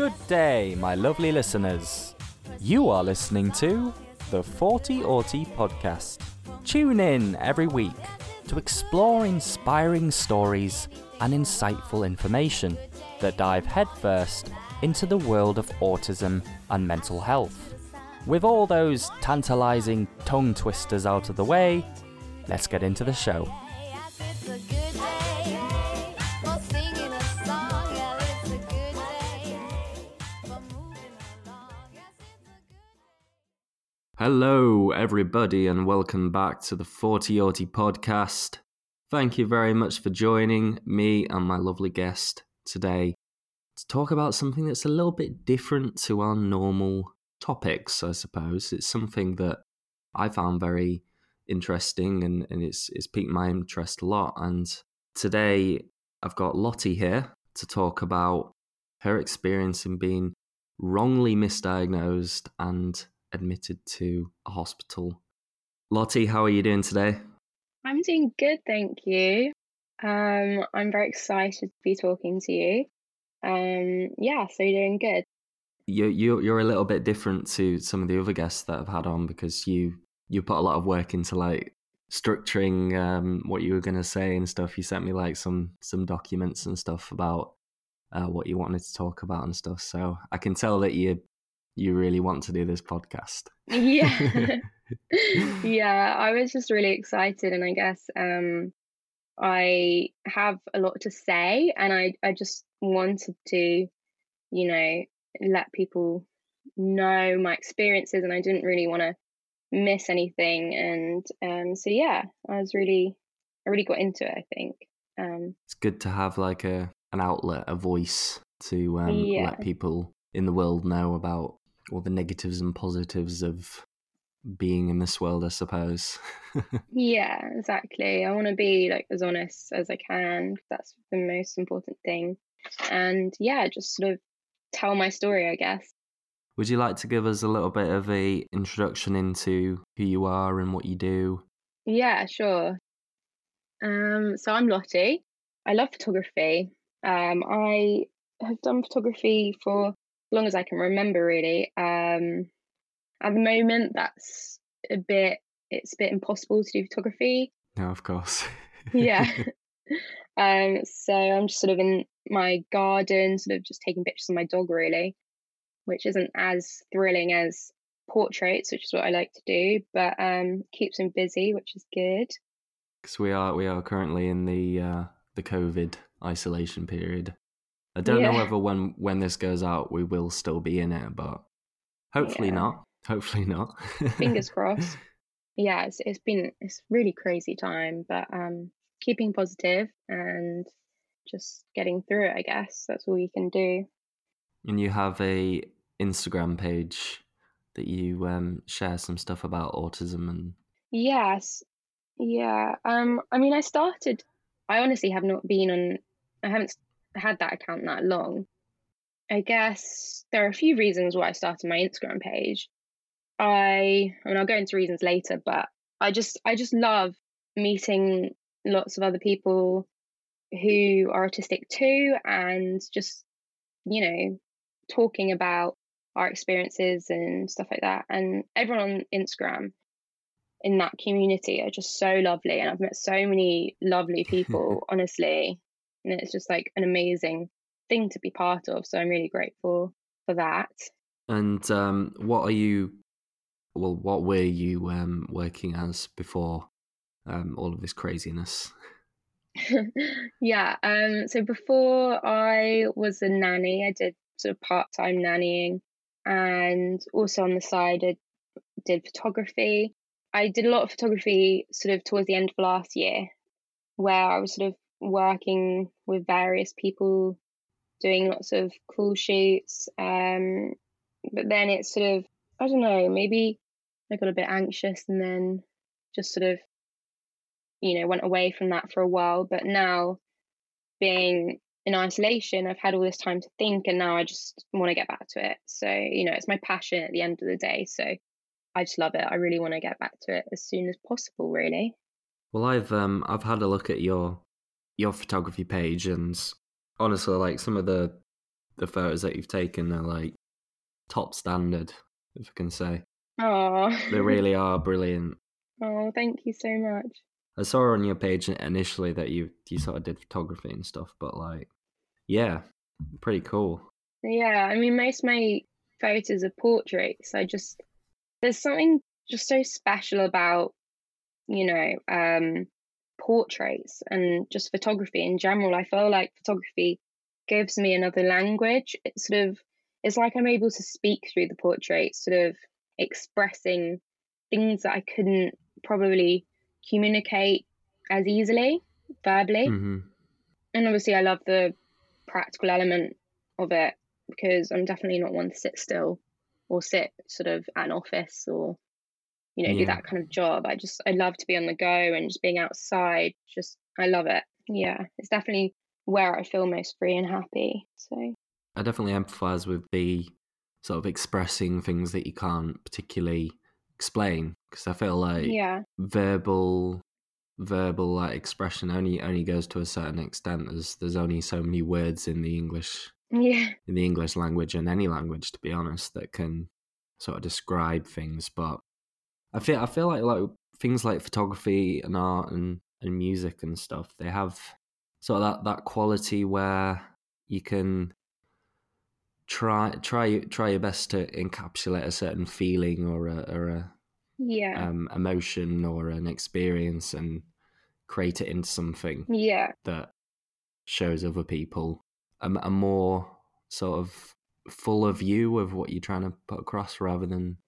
Good day, my lovely listeners. You are listening to the 40 Aughty podcast. Tune in every week to explore inspiring stories and insightful information that dive headfirst into the world of autism and mental health. With all those tantalizing tongue twisters out of the way, let's get into the show. Hello, everybody, and welcome back to the 40 Aughty podcast. Thank you very much for joining me and my lovely guest today to talk about something that's a little bit different to our normal topics, I suppose. It's something that I found very interesting and, and it's, it's piqued my interest a lot. And today I've got Lottie here to talk about her experience in being wrongly misdiagnosed and admitted to a hospital. Lottie, how are you doing today? I'm doing good, thank you. Um, I'm very excited to be talking to you. Um, yeah, so you're doing good. You you you're a little bit different to some of the other guests that I've had on because you you put a lot of work into like structuring um, what you were going to say and stuff. You sent me like some some documents and stuff about uh, what you wanted to talk about and stuff. So I can tell that you you really want to do this podcast. Yeah. yeah, I was just really excited and I guess um I have a lot to say and I I just wanted to you know let people know my experiences and I didn't really want to miss anything and um so yeah, I was really I really got into it, I think. Um It's good to have like a an outlet, a voice to um, yeah. let people in the world know about all the negatives and positives of being in this world, I suppose. yeah, exactly. I want to be like as honest as I can. That's the most important thing. And yeah, just sort of tell my story, I guess. Would you like to give us a little bit of a introduction into who you are and what you do? Yeah, sure. Um, so I'm Lottie. I love photography. Um, I have done photography for long as I can remember, really. Um, at the moment, that's a bit, it's a bit impossible to do photography. No, of course. yeah. Um, so I'm just sort of in my garden, sort of just taking pictures of my dog, really, which isn't as thrilling as portraits, which is what I like to do, but um, keeps me busy, which is good. Because we are we are currently in the uh, the COVID isolation period. I don't yeah. know whether when when this goes out we will still be in it, but hopefully yeah. not. Hopefully not. Fingers crossed. Yeah, it's it's been it's really crazy time, but um keeping positive and just getting through it, I guess. That's all you can do. And you have a Instagram page that you um share some stuff about autism and Yes. Yeah. Um I mean I started I honestly have not been on I haven't had that account that long. I guess there are a few reasons why I started my Instagram page. I, I mean, I'll go into reasons later, but I just, I just love meeting lots of other people who are autistic too, and just, you know, talking about our experiences and stuff like that. And everyone on Instagram in that community are just so lovely, and I've met so many lovely people, honestly and it's just like an amazing thing to be part of so i'm really grateful for that. And um, what are you well what were you um, working as before um, all of this craziness? Yeah um, so before i was a nanny i did sort of part-time nannying and also on the side i did photography. I did a lot of photography sort of towards the end of last year where i was sort of working with various people, doing lots of cool shoots. Um, but then it's sort of, I don't know, maybe I got a bit anxious and then just sort of, you know, went away from that for a while. But now being in isolation, I've had all this time to think and now I just want to get back to it. So, you know, it's my passion at the end of the day. So I just love it. I really want to get back to it as soon as possible, really. Well, I've um I've had a look at your your photography page and honestly like some of the the photos that you've taken are like top standard, if I can say. Oh, They really are brilliant. oh, thank you so much. I saw on your page initially that you you sort of did photography and stuff, but like, yeah, pretty cool. Yeah, I mean, most of my photos are portraits. I just there's something just so special about you know um, portraits and just photography in general. I feel like photography gives me another language. It's sort of it's like I'm able to speak through the portrait, sort of expressing things that I couldn't probably communicate as easily verbally. hmm And obviously, I love the practical element of it because I'm definitely not one to sit still or sit sort of at an office or you know do that kind of job. I just I love to be on the go and just being outside. Just I love it. Yeah, it's definitely where I feel most free and happy. So I definitely empathise with the sort of expressing things that you can't particularly explain because I feel like yeah, verbal verbal like expression only only goes to a certain extent. There's there's only so many words in the English yeah, in the English language and any language, to be honest, that can sort of describe things. But I feel I feel like like things like photography and art and, and music and stuff, they have sort of that, that quality where you can try try try your best to encapsulate a certain feeling or a or a yeah, um, emotion or an experience and create it into something yeah, that shows other people. A, a more sort of fuller view of what you're trying to put across rather than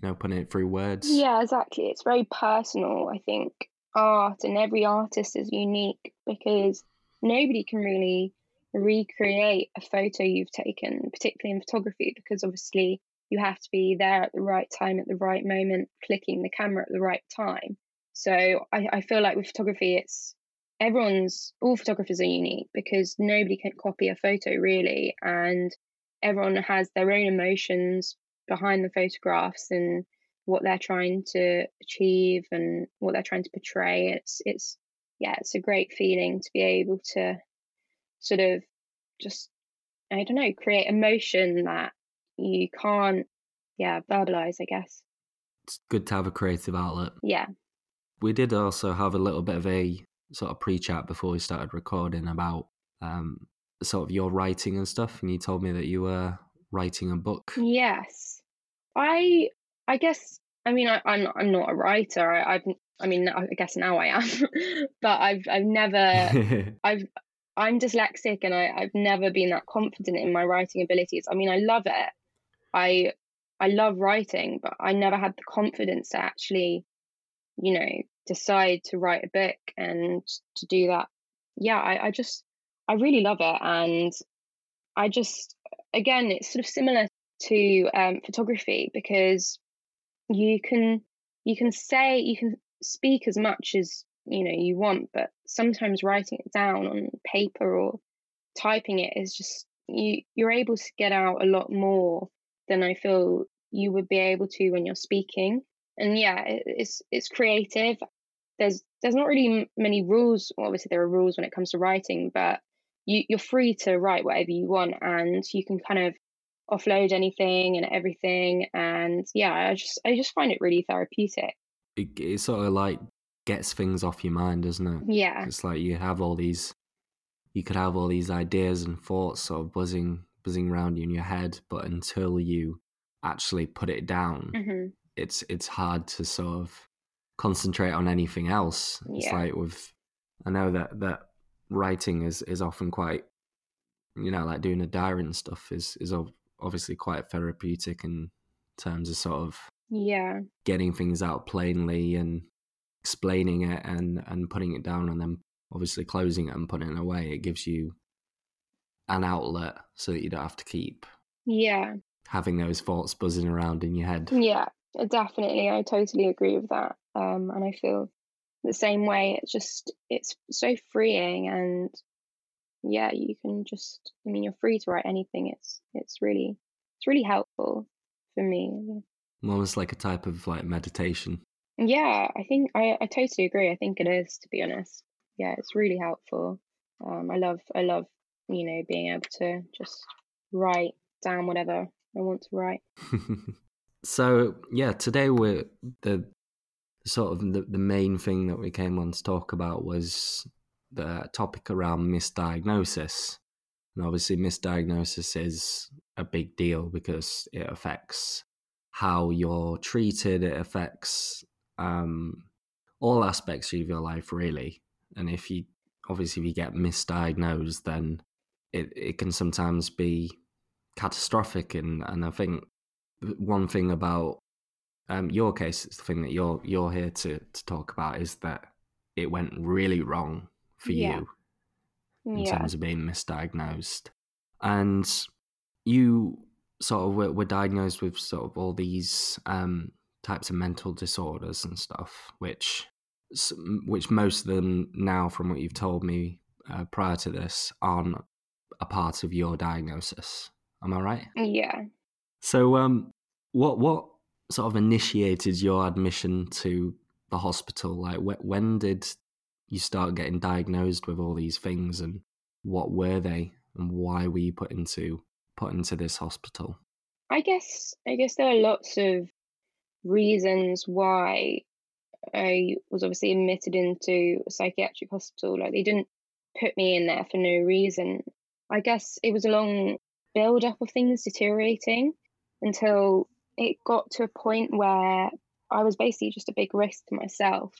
you know putting it through words yeah. Exactly. It's very personal. I think art and every artist is unique because nobody can really recreate a photo you've taken, particularly in photography, because obviously you have to be there at the right time, at the right moment, clicking the camera at the right time. So I, I feel like with photography, it's everyone's, all photographers are unique because nobody can copy a photo really. And everyone has their own emotions behind the photographs and what they're trying to achieve and what they're trying to portray. It's, it's, yeah, it's a great feeling to be able to sort of just I don't know, create emotion that you can't yeah, verbalize, I guess. it's good to have a creative outlet Yeah. we did also have a little bit of a sort of pre-chat before we started recording about um sort of your writing and stuff and you told me that you were writing a book Yes. I I guess I mean I, I'm I'm not a writer. I, I've I mean I guess now I am. but I've I've never I've I'm dyslexic and I, I've never been that confident in my writing abilities. I mean I love it. I I love writing, but I never had the confidence to actually, you know, decide to write a book and to do that. Yeah, I, I just I really love it and I just again it's sort of similar to um, photography because you can you can say you can speak as much as you know you want but sometimes writing it down on paper or typing it is just you you're able to get out a lot more than i feel you would be able to when you're speaking. And yeah it, it's it's creative. There's there's not really many rules. Well, obviously there are rules when it comes to writing but you you're free to write whatever you want and you can kind of offload anything and everything. And yeah i just i just find it really therapeutic. It, it sort of like gets things off your mind doesn't it? Yeah. It's like you have all these you could have all these ideas and thoughts sort of buzzing buzzing around you in your head but until you actually put it down hmm it's it's hard to sort of concentrate on anything else. It's Yeah. like with I know that that writing is is often quite you know like doing a diary and stuff is is obviously quite therapeutic in terms of sort of yeah getting things out plainly and explaining it and and putting it down and then obviously closing it and putting it away it gives you an outlet so that you don't have to keep yeah having those thoughts buzzing around in your head Yeah, definitely. I totally agree with that. Um, and I feel the same way. It's just, it's so freeing. And yeah, you can just, I mean, you're free to write anything. It's, it's really, it's really helpful for me. almost like a type of like meditation Yeah, I think, I, I totally agree. I think it is, to be honest. Yeah, it's really helpful. Um, I love, I love, you know, being able to just write down whatever I want to write. so yeah, today we're the sort of the, the main thing that we came on to talk about was the topic around misdiagnosis. And obviously, misdiagnosis is a big deal because it affects how you're treated, it affects um, all aspects of your life, really. And if you obviously, if you get misdiagnosed, then it, it can sometimes be catastrophic. And, and I think one thing about um, your case, the thing that you're you're here to to talk about is that it went really wrong for yeah. you in yeah. terms of being misdiagnosed, and you sort of were, were diagnosed with sort of all these um, types of mental disorders and stuff, which which most of them now, from what you've told me uh, prior to this, aren't a part of your diagnosis. Am I right? Yeah. So, um, what what sort of initiated your admission to the hospital? Like, wh- when did you start getting diagnosed with all these things, and what were they, and why were you put into put into this hospital? I guess I guess there are lots of reasons why I was obviously admitted into a psychiatric hospital. Like they didn't put me in there for no reason. I guess it was a long build up of things deteriorating until it got to a point where I was basically just a big risk to myself.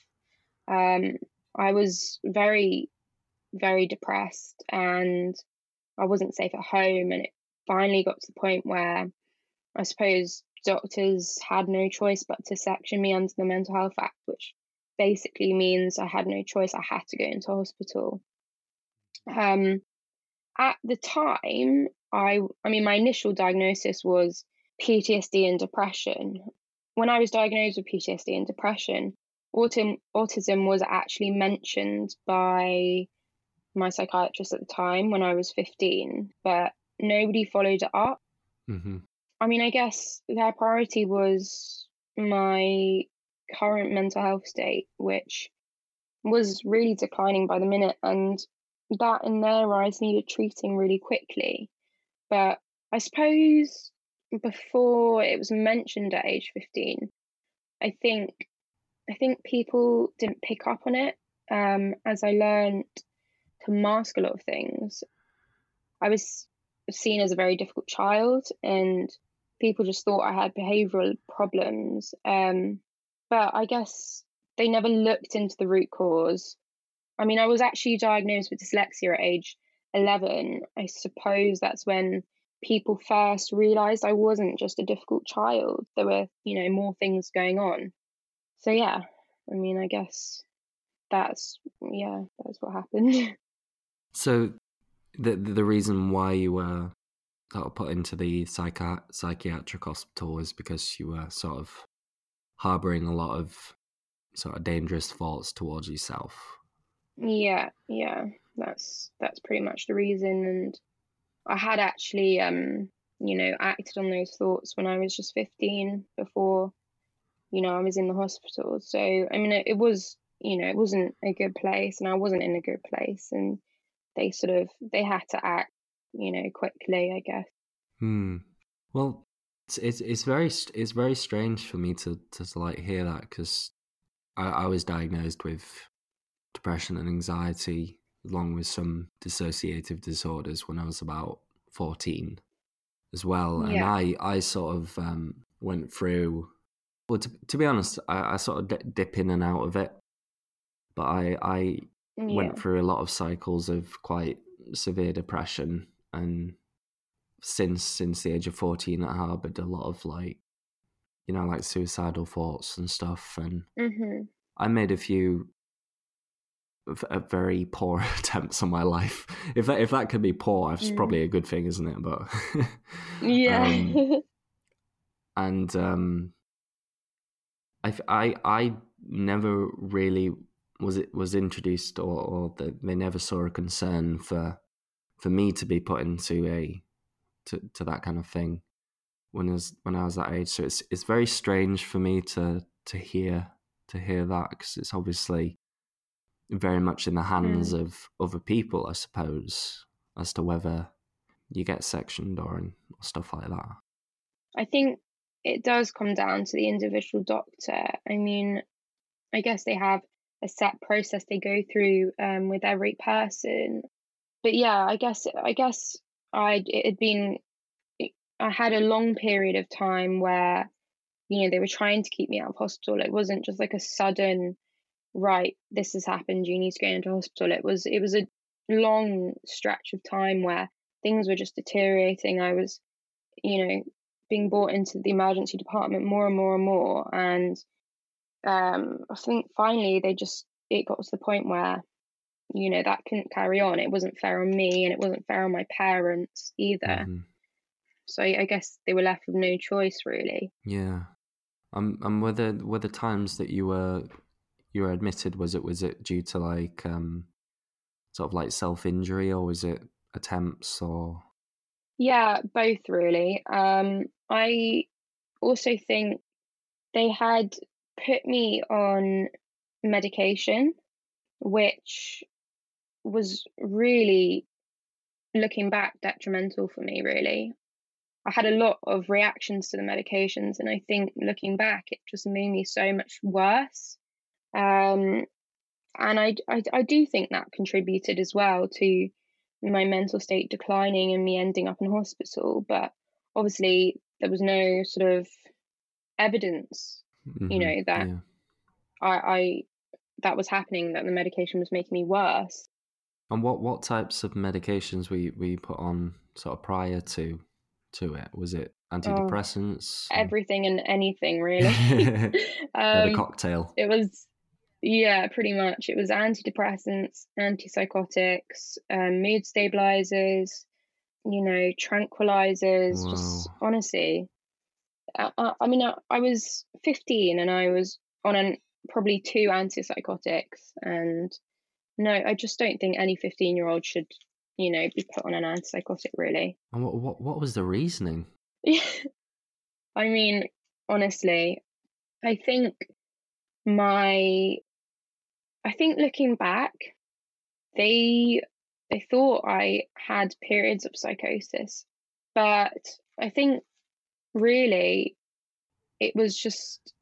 Um, I was very, very depressed and I wasn't safe at home. And it finally got to the point where I suppose doctors had no choice but to section me under the Mental Health Act, which basically means I had no choice. I had to go into hospital. Um, at the time, I, I mean, my initial diagnosis was PTSD and depression. When I was diagnosed with PTSD and depression, autism, autism was actually mentioned by my psychiatrist at the time when I was 15, but nobody followed it up. Mm-hmm. I mean, I guess their priority was my current mental health state, which was really declining by the minute, and that in their eyes needed treating really quickly. But I suppose before it was mentioned at age 15 i think i think people didn't pick up on it um, as i learned to mask a lot of things i was seen as a very difficult child and people just thought i had behavioral problems um, but i guess they never looked into the root cause i mean i was actually diagnosed with dyslexia at age 11 i suppose that's when people first realized I wasn't just a difficult child. There were, you know, more things going on. So yeah, I mean, I guess that's yeah, that's what happened. so the the reason why you were sort of put into the psychi- psychiatric hospital was because you were sort of harboring a lot of sort of dangerous thoughts towards yourself. Yeah, yeah. That's that's pretty much the reason and I had actually, um, you know, acted on those thoughts when I was just 15 before, you know, I was in the hospital. So, I mean, it, it was, you know, it wasn't a good place and I wasn't in a good place. And they sort of, they had to act, you know, quickly, I guess. Hmm. Well, it's, it's, it's very, it's very strange for me to, to like hear that because I, I was diagnosed with depression and anxiety along with some dissociative disorders when I was about 14 as well. Yeah. And I, I sort of um, went through, well, to, to be honest, I, I sort of d- dip in and out of it. But I, I yeah. went through a lot of cycles of quite severe depression. And since since the age of 14, I harbored a lot of like, you know, like suicidal thoughts and stuff. And mm-hmm. I made a few a very poor attempts on my life. If that if that could be poor, it's mm. probably a good thing, isn't it? But yeah, um, and um, I I I never really was it was introduced or, or the, they never saw a concern for for me to be put into a to, to that kind of thing when I was when I was that age. So it's it's very strange for me to to hear to hear that because it's obviously very much in the hands mm. of other people, I suppose, as to whether you get sectioned or, or stuff like that? I think it does come down to the individual doctor. I mean, I guess they have a set process they go through um, with every person. But yeah, I guess I guess I it had been I had a long period of time where you know they were trying to keep me out of hospital. It wasn't just like a sudden right this has happened you need to go into hospital. It was it was a long stretch of time where things were just deteriorating. I was you know being brought into the emergency department more and more and more and um, I think finally they just it got to the point where you know that couldn't carry on. It wasn't fair on me, and it wasn't fair on my parents either. Mm-hmm. So I, I guess they were left with no choice, really. Yeah, um, and were the were the times that you were you were admitted was it was it due to like um sort of like self injury or was it attempts or yeah both really um i also think they had put me on medication, which was really, looking back, detrimental for me, really. I had a lot of reactions to the medications, and I think looking back, it just made me so much worse. Um, and I, I, I do think that contributed as well to my mental state declining and me ending up in hospital. But obviously, there was no sort of evidence mm-hmm. you know that yeah. I, I that was happening that the medication was making me worse and what what types of medications were you, were you put on sort of prior to to it was it oh, antidepressants oh, everything and anything really um, a cocktail it was yeah pretty much it was antidepressants antipsychotics um, mood stabilizers you know tranquilizers Whoa. just honestly I, I mean, I, I was 15 and I was on an probably two antipsychotics, and no, I just don't think any 15 year old should, you know, be put on an antipsychotic really. And what what what was the reasoning? I mean, honestly, I think my, I think looking back, they they thought I had periods of psychosis, but I think really it was just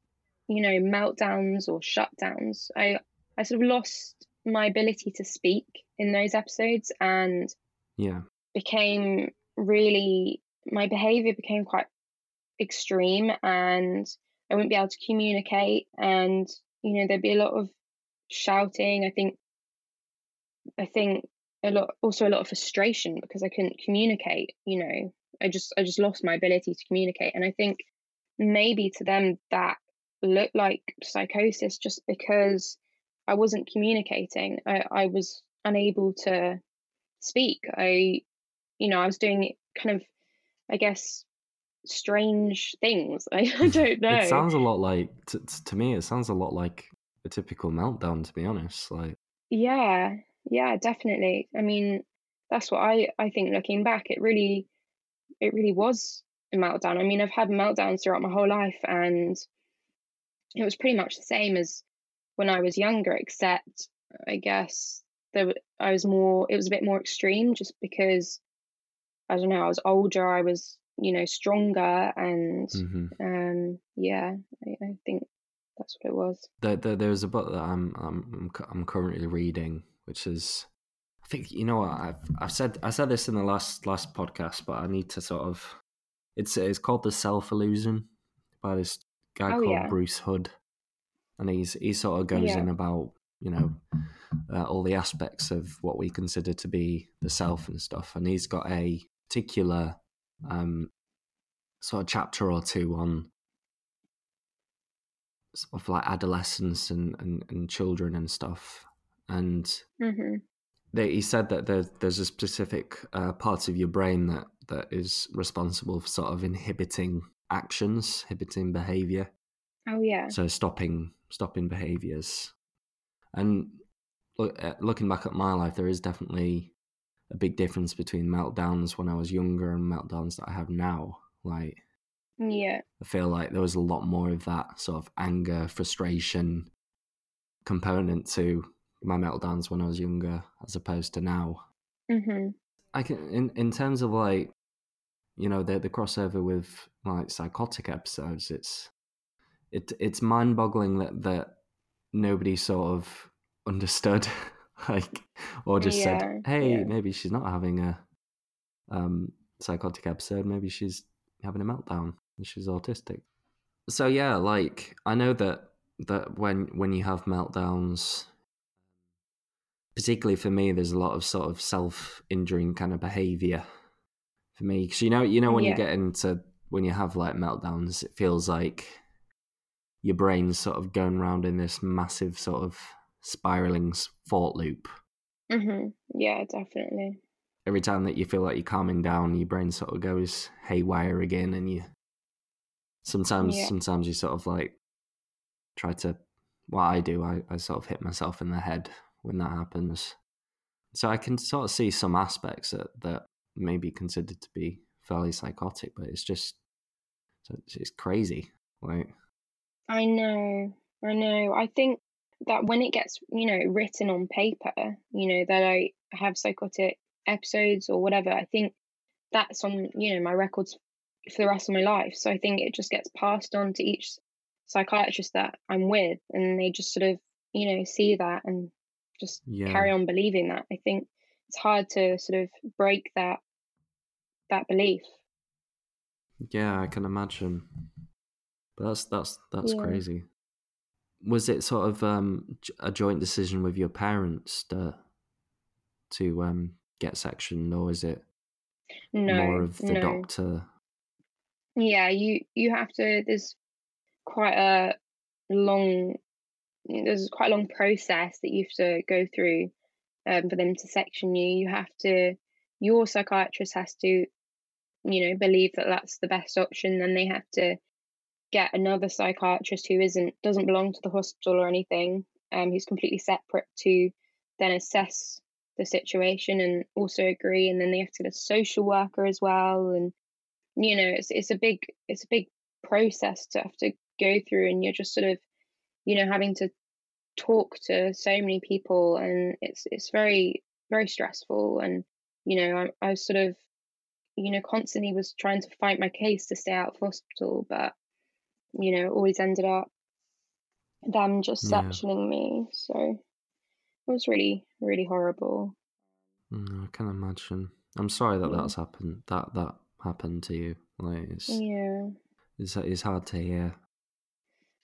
you know meltdowns or shutdowns. I i sort of lost my ability to speak in those episodes and yeah. became really my behavior became quite extreme and i wouldn't be able to communicate and you know there'd be a lot of shouting i think i think a lot also a lot of frustration because i couldn't communicate you know I just I just lost my ability to communicate. And I think maybe to them that looked like psychosis just because I wasn't communicating. I, I was unable to speak. I you know, I was doing kind of I guess strange things. I, I don't know. It sounds a lot like to, to me it sounds a lot like a typical meltdown to be honest. Like Yeah, yeah, definitely. I mean, that's what I I think looking back it really it really was a meltdown. I mean, I've had meltdowns throughout my whole life, and it was pretty much the same as when I was younger, except I guess there I was more. It was a bit more extreme, just because I don't know. I was older. I was you know stronger, and mm-hmm. um, yeah, I, I, think that's what it was. There, there, there's a book that I'm I'm I'm currently reading, which is I think you know what I've I've said I said this in the last last podcast, but I need to sort of it's it's called the Self Illusion by this guy oh, called yeah. Bruce Hood, and he's he sort of goes yeah. in about you know uh, all the aspects of what we consider to be the self and stuff, and he's got a particular um, sort of chapter or two on of like adolescence and, and, and children and stuff. And mm-hmm they, he said that there, there's a specific uh, part of your brain that, that is responsible for sort of inhibiting actions, inhibiting behavior. Oh yeah. So stopping stopping behaviors, and look, uh, looking back at my life, there is definitely a big difference between meltdowns when I was younger and meltdowns that I have now. Like, yeah, I feel like there was a lot more of that sort of anger, frustration component to my meltdowns when I was younger as opposed to now. Mm-hmm. I can in in terms of like you know the the crossover with like psychotic episodes. It's it it's mind boggling that that nobody sort of understood like or just Yeah, said hey yeah. maybe she's not having a um psychotic episode maybe she's having a meltdown she's autistic. So yeah like i know that that when when you have meltdowns particularly for me there's a lot of sort of self-injuring kind of behavior for me. Because you know you know when you get into when you have like meltdowns it feels like your brain's sort of going around in this massive sort of spiraling thought loop. Hmm Yeah, definitely. every time that you feel like you're calming down your brain sort of goes haywire again and you sometimes Yeah. sometimes you sort of like try to what i do I, I sort of hit myself in the head when that happens so i can sort of see some aspects that that may be considered to be fairly psychotic but it's just it's, crazy like I know, I know. I think that when it gets, you know, written on paper, you know, that I have psychotic episodes or whatever, I think that's on, you know, my records for the rest of my life. So I think it just gets passed on to each psychiatrist that I'm with, and they just sort of, you know, see that and just yeah carry on believing that. I think it's hard to sort of break that that belief. Yeah, I can imagine. But that's that's that's Yeah. crazy. Was it sort of um, a joint decision with your parents to to um, get sectioned, or is it No, more of the no. doctor? Yeah, you you have to. There's quite a long. There's quite a long process that you have to go through um, for them to section you. You have to. Your psychiatrist has to, you know, believe that that's the best option. Then they have to get another psychiatrist who isn't doesn't belong to the hospital or anything, um, who's completely separate to then assess the situation and also agree. And then they have to get a social worker as well, and you know it's it's a big it's a big process to have to go through and you're just sort of you know having to talk to so many people and it's it's very very stressful and you know I, I was sort of you know constantly was trying to fight my case to stay out of hospital but you know always ended up them just Yeah. sectioning me so it was really really horrible Mm, I can imagine. I'm sorry that Yeah. that's happened. That that happened to you. Like it's yeah it's it's hard to hear.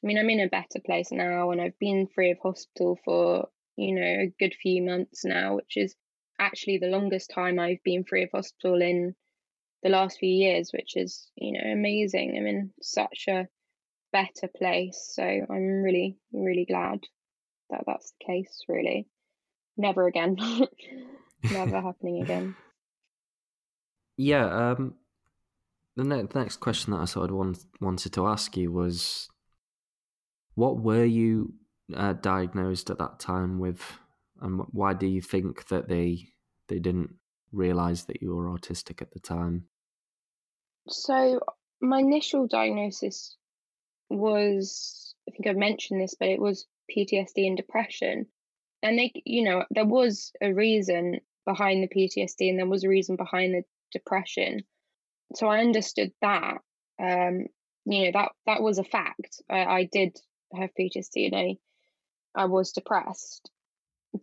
I mean, I'm in a better place now, and I've been free of hospital for you know a good few months now, which is actually the longest time I've been free of hospital in the last few years, which is you know amazing. I'm in such a better place, so I'm really really glad that that's the case. Really, never again, never happening again. Yeah. Um. The, ne- next question that I sort of want, wanted to ask you was, what were you uh, diagnosed at that time with, and why do you think that they they didn't realize that you were autistic at the time? So my initial diagnosis was, I think I've mentioned this, but it was PTSD and depression. And they, you know, there was a reason behind the PTSD and there was a reason behind the depression. So I understood that. Um, you know, that that was a fact. I, I did have PTSD and I I was depressed.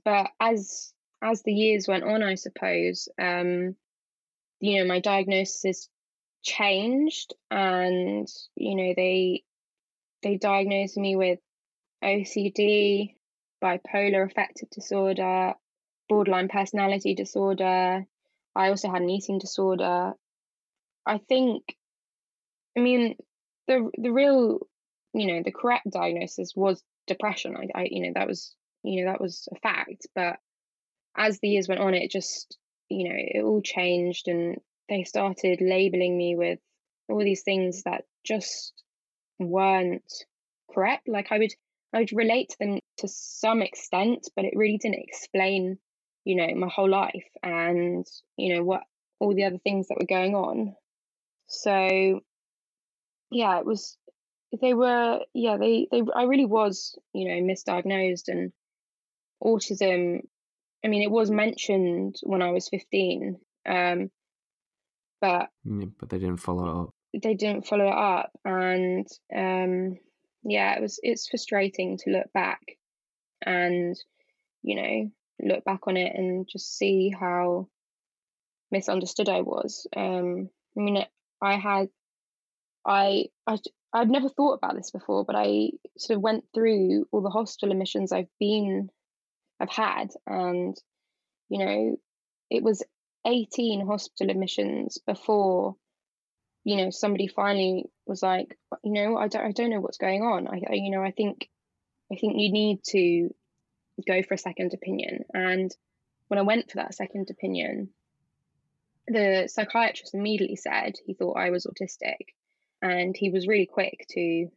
But as as the years went on, I suppose, um, you know, my diagnosis changed and you know they they diagnosed me with OCD, bipolar affective disorder, borderline personality disorder. I also had an eating disorder. I think I mean the the real you know the correct diagnosis was depression. I, I you know that was you know that was a fact, but as the years went on it just you know it all changed and they started labeling me with all these things that just weren't correct like i would i would relate to them to some extent but it really didn't explain you know my whole life and you know what all the other things that were going on so yeah it was they were yeah they they i really was you know misdiagnosed and autism i mean it was mentioned when i was 15 Um, but yeah, but they didn't follow up. They didn't follow it up, and um, yeah, it was it's frustrating to look back and you know look back on it and just see how misunderstood I was. Um, I mean, I had I I I'd never thought about this before, but I sort of went through all the hospital admissions I've been I've had, and you know, it was 18 hospital admissions before you know somebody finally was like you know i don't i don't know what's going on. I, I you know i think i think you need to go for a second opinion. And when i went for that second opinion the psychiatrist immediately said he thought i was autistic and he was really quick to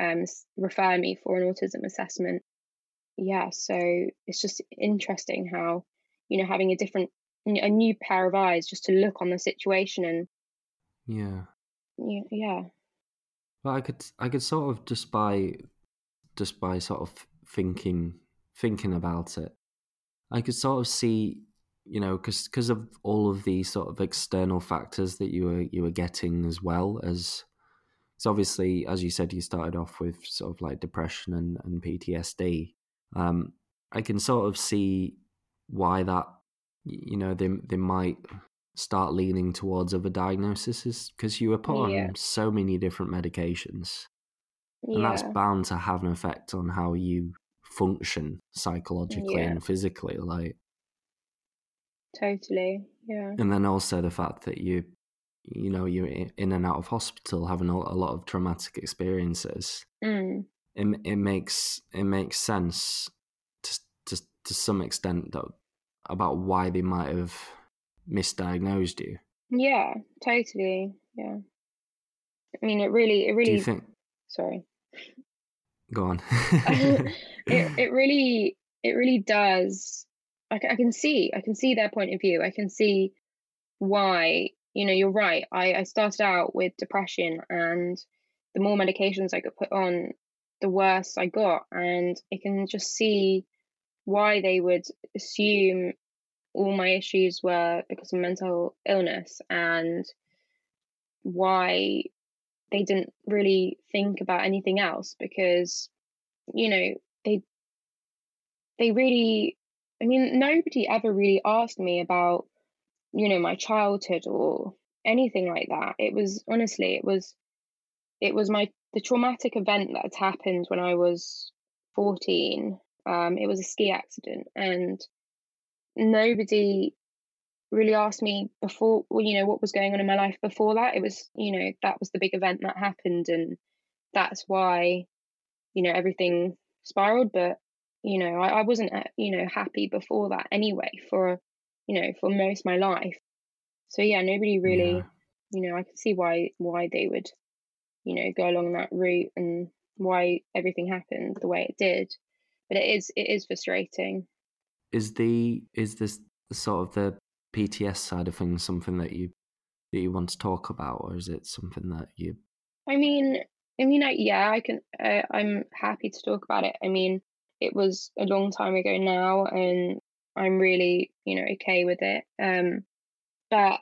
um, refer me for an autism assessment. Yeah so it's just interesting how you know having a different a new pair of eyes just to look on the situation and yeah. Yeah yeah. Well i could i could sort of just by just by sort of thinking thinking about it i could sort of see you know because because of all of these sort of external factors that you were you were getting as well as it's obviously as you said you started off with sort of like depression and, and ptsd um i can sort of see why that you know they they might start leaning towards other diagnoses because you were put yeah. on so many different medications and that's bound to have an effect on how you function psychologically Yeah. and physically like totally yeah. And then also the fact that you you know you're in and out of hospital having a, lot of traumatic experiences. Mm. it, it makes it makes sense to, to to some extent that about why they might have misdiagnosed you. Yeah totally yeah. I mean it really it do really you think sorry. Go on. It it really it really does I, I can see i can see their point of view. I can see why you know you're right. I i started out with depression and the more medications i could put on the worse i got. And i can just see why they would assume all my issues were because of mental illness and why they didn't really think about anything else because you know they they really i mean nobody ever really asked me about you know my childhood or anything like that. It was honestly it was it was my the traumatic event that happened when i was 14 um it was a ski accident and nobody really asked me before well, you know what was going on in my life before that. It was you know that was the big event that happened and that's why you know everything spiraled but you know I, I wasn't uh, you know happy before that anyway for you know for most of my life so yeah nobody really Yeah. you know i could see why why they would you know go along that route and why everything happened the way it did but it is it is frustrating is the is this sort of the PTS side of things something that you that you want to talk about, or is it something that you? I mean, I mean, I, yeah, I can. Uh, I'm happy to talk about it. I mean, it was a long time ago now, and I'm really, you know, okay with it. Um, but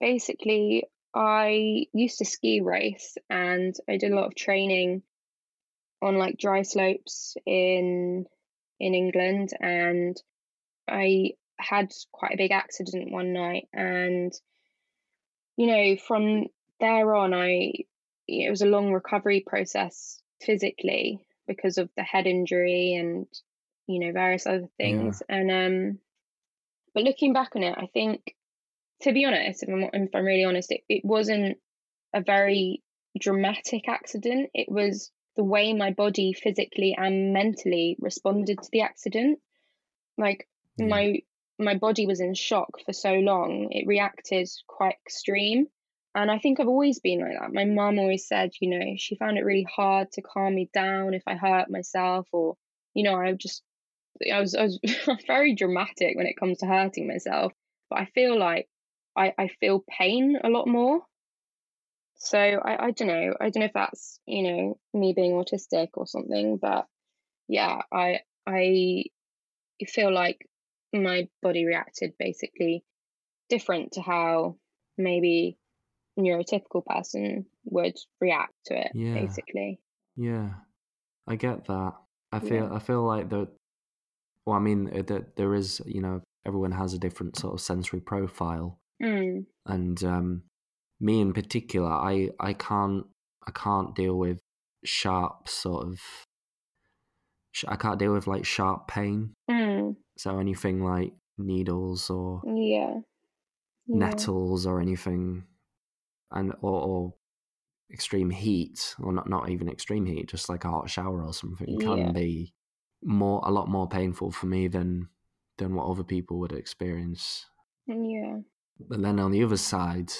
basically, I used to ski race, and I did a lot of training on like dry slopes in in England, and I had quite a big accident one night, and you know, from there on, I it was a long recovery process physically because of the head injury and you know various other things. And um but looking back on it i think to be honest if i'm, if I'm really honest it, it wasn't a very dramatic accident. It was the way my body physically and mentally responded to the accident. Like Yeah. my my body was in shock for so long. It reacted quite extreme and I think I've always been like that. My mum always said, you know, she found it really hard to calm me down if I hurt myself or, you know, I just, I was, I was very dramatic when it comes to hurting myself. But I feel like I, I feel pain a lot more. So I, I don't know. I don't know if that's, you know, me being autistic or something. But yeah, I, I feel like my body reacted basically different to how maybe neurotypical person would react to it, Yeah. basically. Yeah, I get that. I feel Yeah. I feel like that. Well, I mean uh, that there is, you know, everyone has a different sort of sensory profile, Mm, and um, me in particular, I I can't I can't deal with sharp sort of. I can't deal with like sharp pain. mm, So anything like needles or yeah. yeah. nettles or anything, and or, or extreme heat, or not not even extreme heat, just like a hot shower or something, can Yeah. be more a lot more painful for me than than what other people would experience. Yeah. But then on the other side,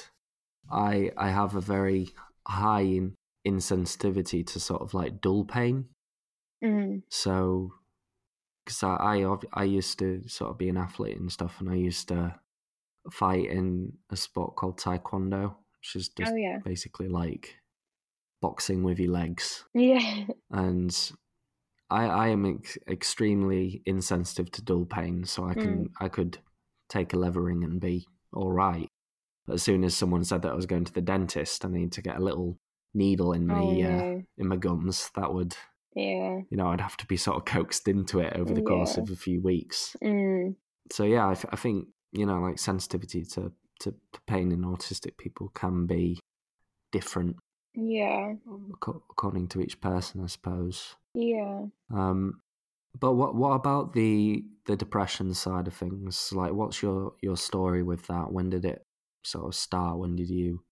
I I have a very high in, insensitivity to sort of like dull pain. Mm, So, because I, I I used to sort of be an athlete and stuff, and I used to fight in a sport called taekwondo, is just oh, yeah. basically like boxing with your legs. Yeah. And I I am ex- extremely insensitive to dull pain, so I can I could take a levering and be all right. But as soon as someone said that I was going to the dentist, I need to get a little needle in Oh, me uh, in my gums. That would Yeah. you know, I'd have to be sort of coaxed into it over the course Yeah. of a few weeks. Mm, So yeah, I, th- I think you know, like sensitivity to, to to pain in autistic people can be different yeah. according to each person, I suppose. Yeah. Um, but what what about the the depression side of things? Like, what's your your story with that? When did it sort of start? When did you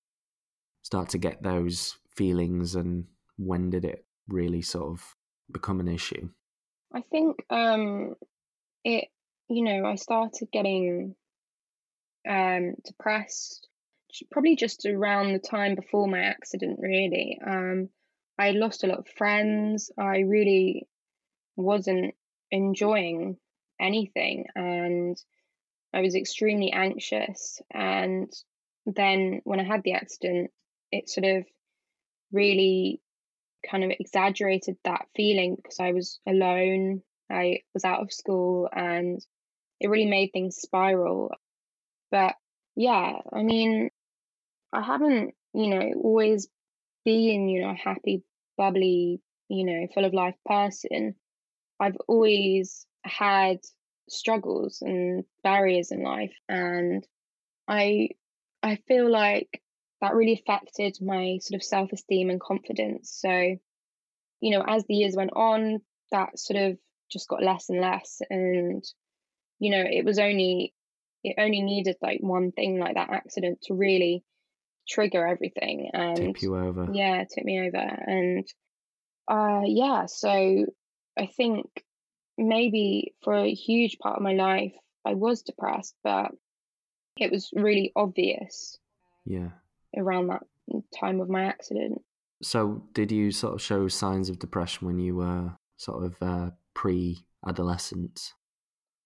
start to get those feelings, and when did it really sort of become an issue? I think um it you know, I started getting um depressed probably just around the time before my accident really. Um I lost a lot of friends. I really wasn't enjoying anything and I was extremely anxious and then when I had the accident it sort of really kind of exaggerated that feeling because I was alone. I was out of school and it really made things spiral. But yeah, I mean, I haven't, you know, always been, you know, a happy, bubbly, you know, full of life person. I've always had struggles and barriers in life and I I feel like that really affected my sort of self esteem and confidence. So, you know, as the years went on, that sort of just got less and less. And, you know, it was only, it only needed like one thing like that accident to really trigger everything. And Tip you over? yeah, it took me over. And, uh, yeah, so I think maybe for a huge part of my life, I was depressed, but it was really obvious Yeah. around that time of my accident. So, did you sort of show signs of depression when you were sort of uh, pre-adolescent,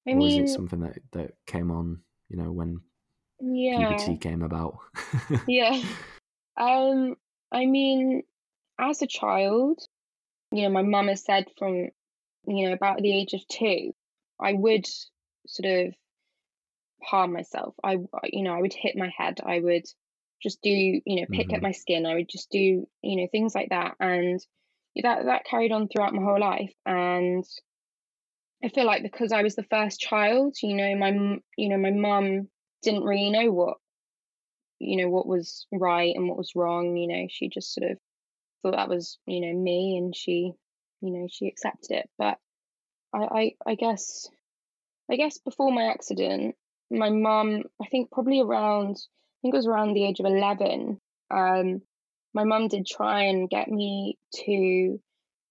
I or mean, was it something that that came on, you know, when yeah, puberty came about? yeah. Um, I mean, as a child, you know, my mum has said from, you know, about the age of two, I would sort of harm myself. I, you know, I would hit my head. I would just do, you know, pick Mhm. at my skin. I would just do, you know, things like that. And that that carried on throughout my whole life. And I feel like because I was the first child, you know, my, you know, my mum didn't really know what, you know, what was right and what was wrong. You know, she just sort of thought that was, you know, me, and she, you know, she accepted it. But I, I, I guess, I guess before my accident, my mum, I think probably around, I think it was around the age of eleven. Um, my mum did try and get me to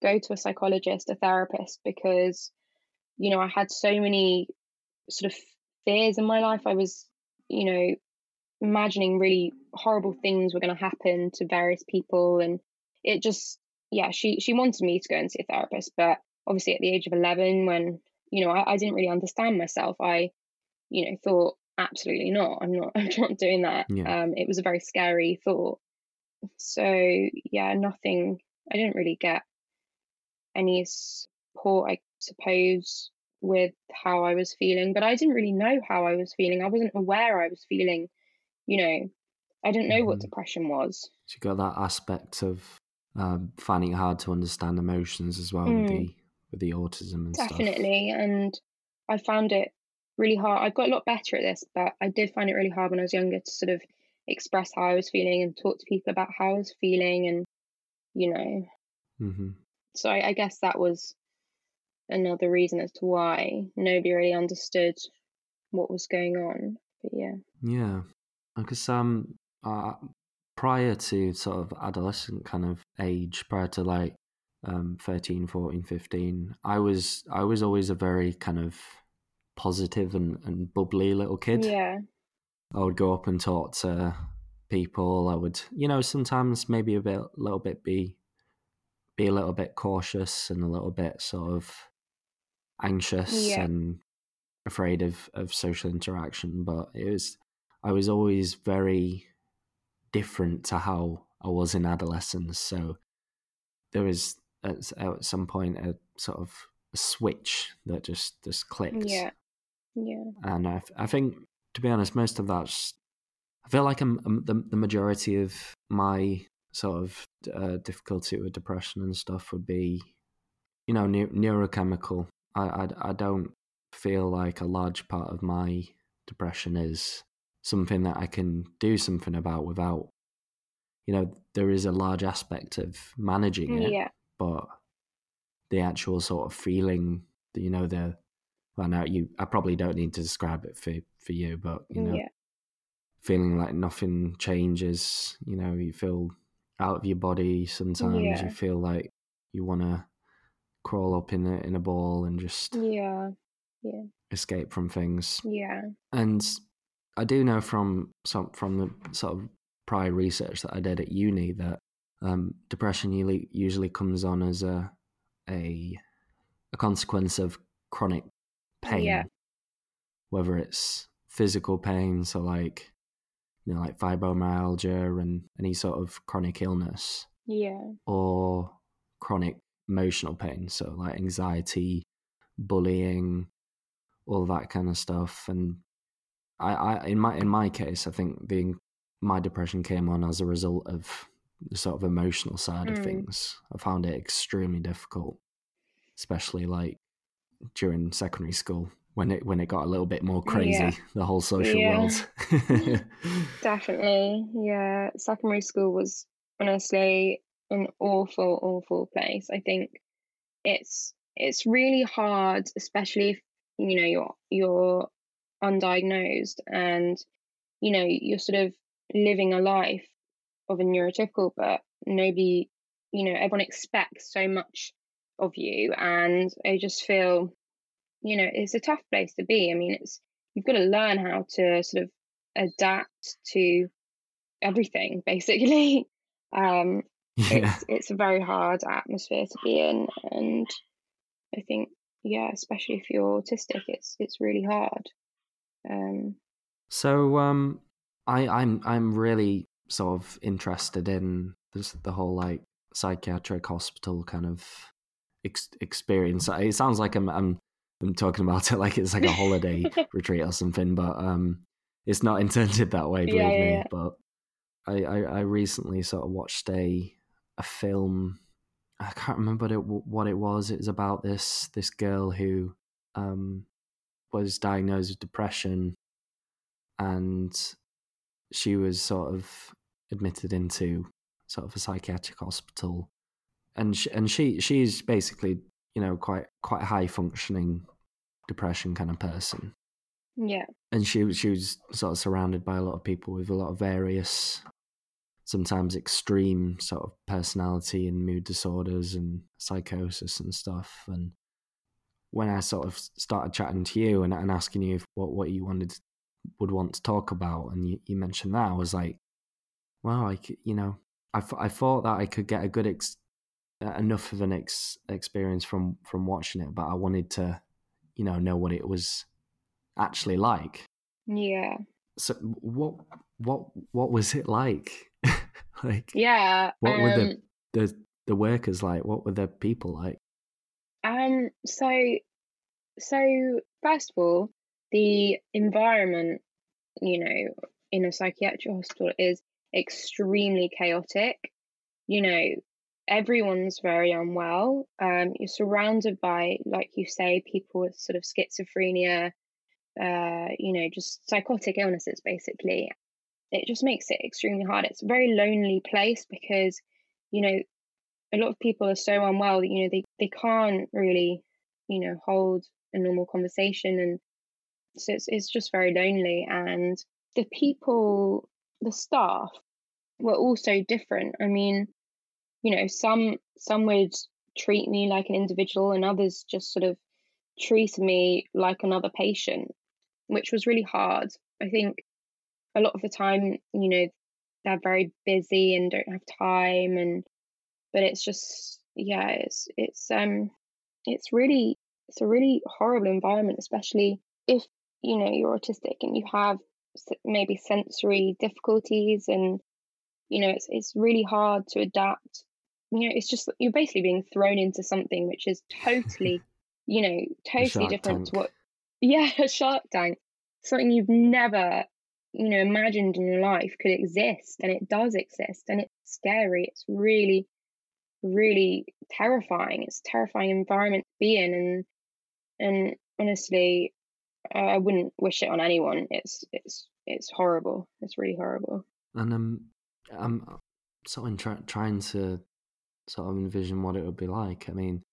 go to a psychologist, a therapist, because, you know, I had so many sort of fears in my life. I was, you know, imagining really horrible things were going to happen to various people, and it just, yeah, she she wanted me to go and see a therapist, but obviously at the age of eleven, when you know I, I didn't really understand myself, I, you know, thought absolutely not. I'm not. I'm not doing that. Yeah. Um, it was a very scary thought. So yeah, nothing. I didn't really get any support, I suppose, with how I was feeling, but I didn't really know how I was feeling. I wasn't aware I was feeling, you know, I didn't know mm-hmm. what depression was. So you got that aspect of um, finding it hard to understand emotions as well mm. with the with the autism and definitely. Stuff. And I found it really hard. I got a lot better at this, but I did find it really hard when I was younger to sort of express how I was feeling and talk to people about how I was feeling, and you know. Mm-hmm. So I, I guess that was another reason as to why nobody really understood what was going on. But yeah. Yeah, because um, uh, prior to sort of adolescent kind of age, prior to like um 13, 14, 15, I was I was always a very kind of positive and, and bubbly little kid. Yeah. I would go up and talk to people. I would, you know, sometimes maybe a bit, a little bit be, be a little bit cautious and a little bit sort of anxious yeah. and afraid of of social interaction. But it was, I was always very different to how I was in adolescence. So there was at, at some point a sort of a switch that just just clicked. Yeah. Yeah. And I, I think, to be honest, most of that's, I feel like I'm, I'm the, the majority of my sort of uh, difficulty with depression and stuff would be, you know, ne- neurochemical. I, I, I don't feel like a large part of my depression is something that I can do something about without, you know, there is a large aspect of managing it, yeah. but the actual sort of feeling, that you know, the well, now you, I probably don't need to describe it for for you, but you know, yeah. feeling like nothing changes. You know, you feel out of your body. Sometimes yeah. you feel like you want to crawl up in a in a ball and just yeah, yeah, escape from things. Yeah, and I do know from some from the sort of prior research that I did at uni that um, depression usually usually comes on as a a a consequence of chronic pain. Yeah. Whether it's physical pain, so like you know, like fibromyalgia and any sort of chronic illness. Yeah. Or chronic emotional pain, so like anxiety, bullying, all that kind of stuff. And I, I in my in my case, I think being my depression came on as a result of the sort of emotional side mm. of things. I found it extremely difficult, especially like during secondary school when it when it got a little bit more crazy yeah. the whole social yeah. world definitely yeah secondary school was honestly an awful awful place. I think it's it's really hard especially if you know you're you're undiagnosed and you know you're sort of living a life of a neurotypical but nobody you know everyone expects so much of you. And i just feel you know it's a tough place to be. I mean it's you've got to learn how to sort of adapt to everything basically. Um yeah. it's it's a very hard atmosphere to be in and i think yeah especially if you're autistic it's it's really hard um so um i i'm i'm really sort of interested in this the whole like psychiatric hospital kind of ex- experience. It sounds like I'm, I'm I'm talking about it like it's like a holiday retreat or something, but um, it's not intended that way. Believe yeah, yeah, me. Yeah. But I, I, I recently sort of watched a a film. I can't remember what it, what it was. It was about this this girl who um, was diagnosed with depression, and she was sort of admitted into sort of a psychiatric hospital and she, and she she's basically you know quite quite high functioning depression kind of person. Yeah. And she was she was sort of surrounded by a lot of people with a lot of various sometimes extreme sort of personality and mood disorders and psychosis and stuff and when I sort of started chatting to you and, and asking you what, what you wanted would want to talk about and you, you mentioned that I was like wow I you know I, I thought that I could get a good ex- enough of an ex- experience from from watching it, but I wanted to, you know, know what it was actually like. Yeah. So what what what was it like? like yeah. What um, were the, um the the workers like? What were the people like? Um. So So, first of all, the environment, you know, in a psychiatric hospital is extremely chaotic. You know, everyone's very unwell. Um, you're surrounded by, like you say, people with sort of schizophrenia, uh, you know, just psychotic illnesses, basically. It just makes it extremely hard. It's a very lonely place because, you know, a lot of people are so unwell that, you know, they, they can't really, you know, hold a normal conversation. And so it's, it's just very lonely. And the people, the staff were also different. I mean, you know, some some would treat me like an individual and others just sort of treat me like another patient, which was really hard. I think a lot of the time, you know, they're very busy and don't have time and but it's just yeah, it's it's um it's really it's a really horrible environment, especially if you know you're autistic and you have maybe sensory difficulties and you know it's it's really hard to adapt you know it's just you're basically being thrown into something which is totally you know totally different tank. to what yeah a shark tank something you've never you know imagined in your life could exist and it does exist and it's scary. It's really really terrifying. It's terrifying environment to be in and and honestly I wouldn't wish it on anyone. It's it's it's horrible. It's really horrible. And um I'm I'm sort of try, trying to sort of envision what it would be like. I mean,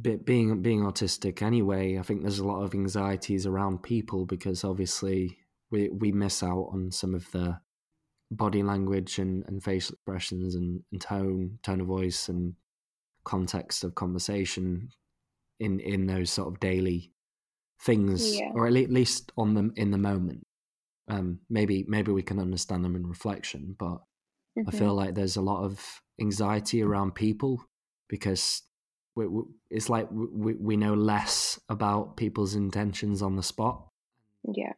being being autistic anyway, I think there's a lot of anxieties around people because obviously we we miss out on some of the body language and, and facial expressions and, and tone tone of voice and context of conversation in in those sort of daily things yeah. or at least on them in the moment um maybe maybe we can understand them in reflection but Mm-hmm. I feel like there's a lot of anxiety around people because we, we, it's like we, we know less about people's intentions on the spot. Yeah.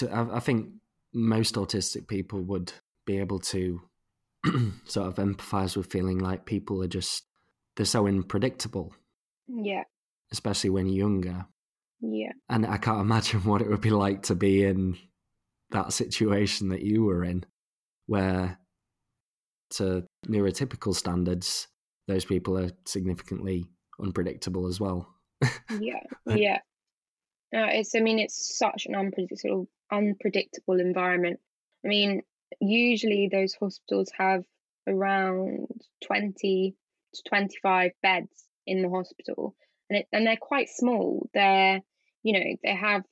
To, I, I think most autistic people would be able to sort of empathize with feeling like people are just they're so unpredictable. Yeah. Especially when you're younger. Yeah. And I can't imagine what it would be like to be in that situation that you were in, where to neurotypical standards, those people are significantly unpredictable as well. yeah, yeah. Uh, it's. I mean, it's such an unpredictable, unpredictable environment. I mean, usually those hospitals have around twenty to twenty-five beds in the hospital, and it, and they're quite small. They're, you know, they have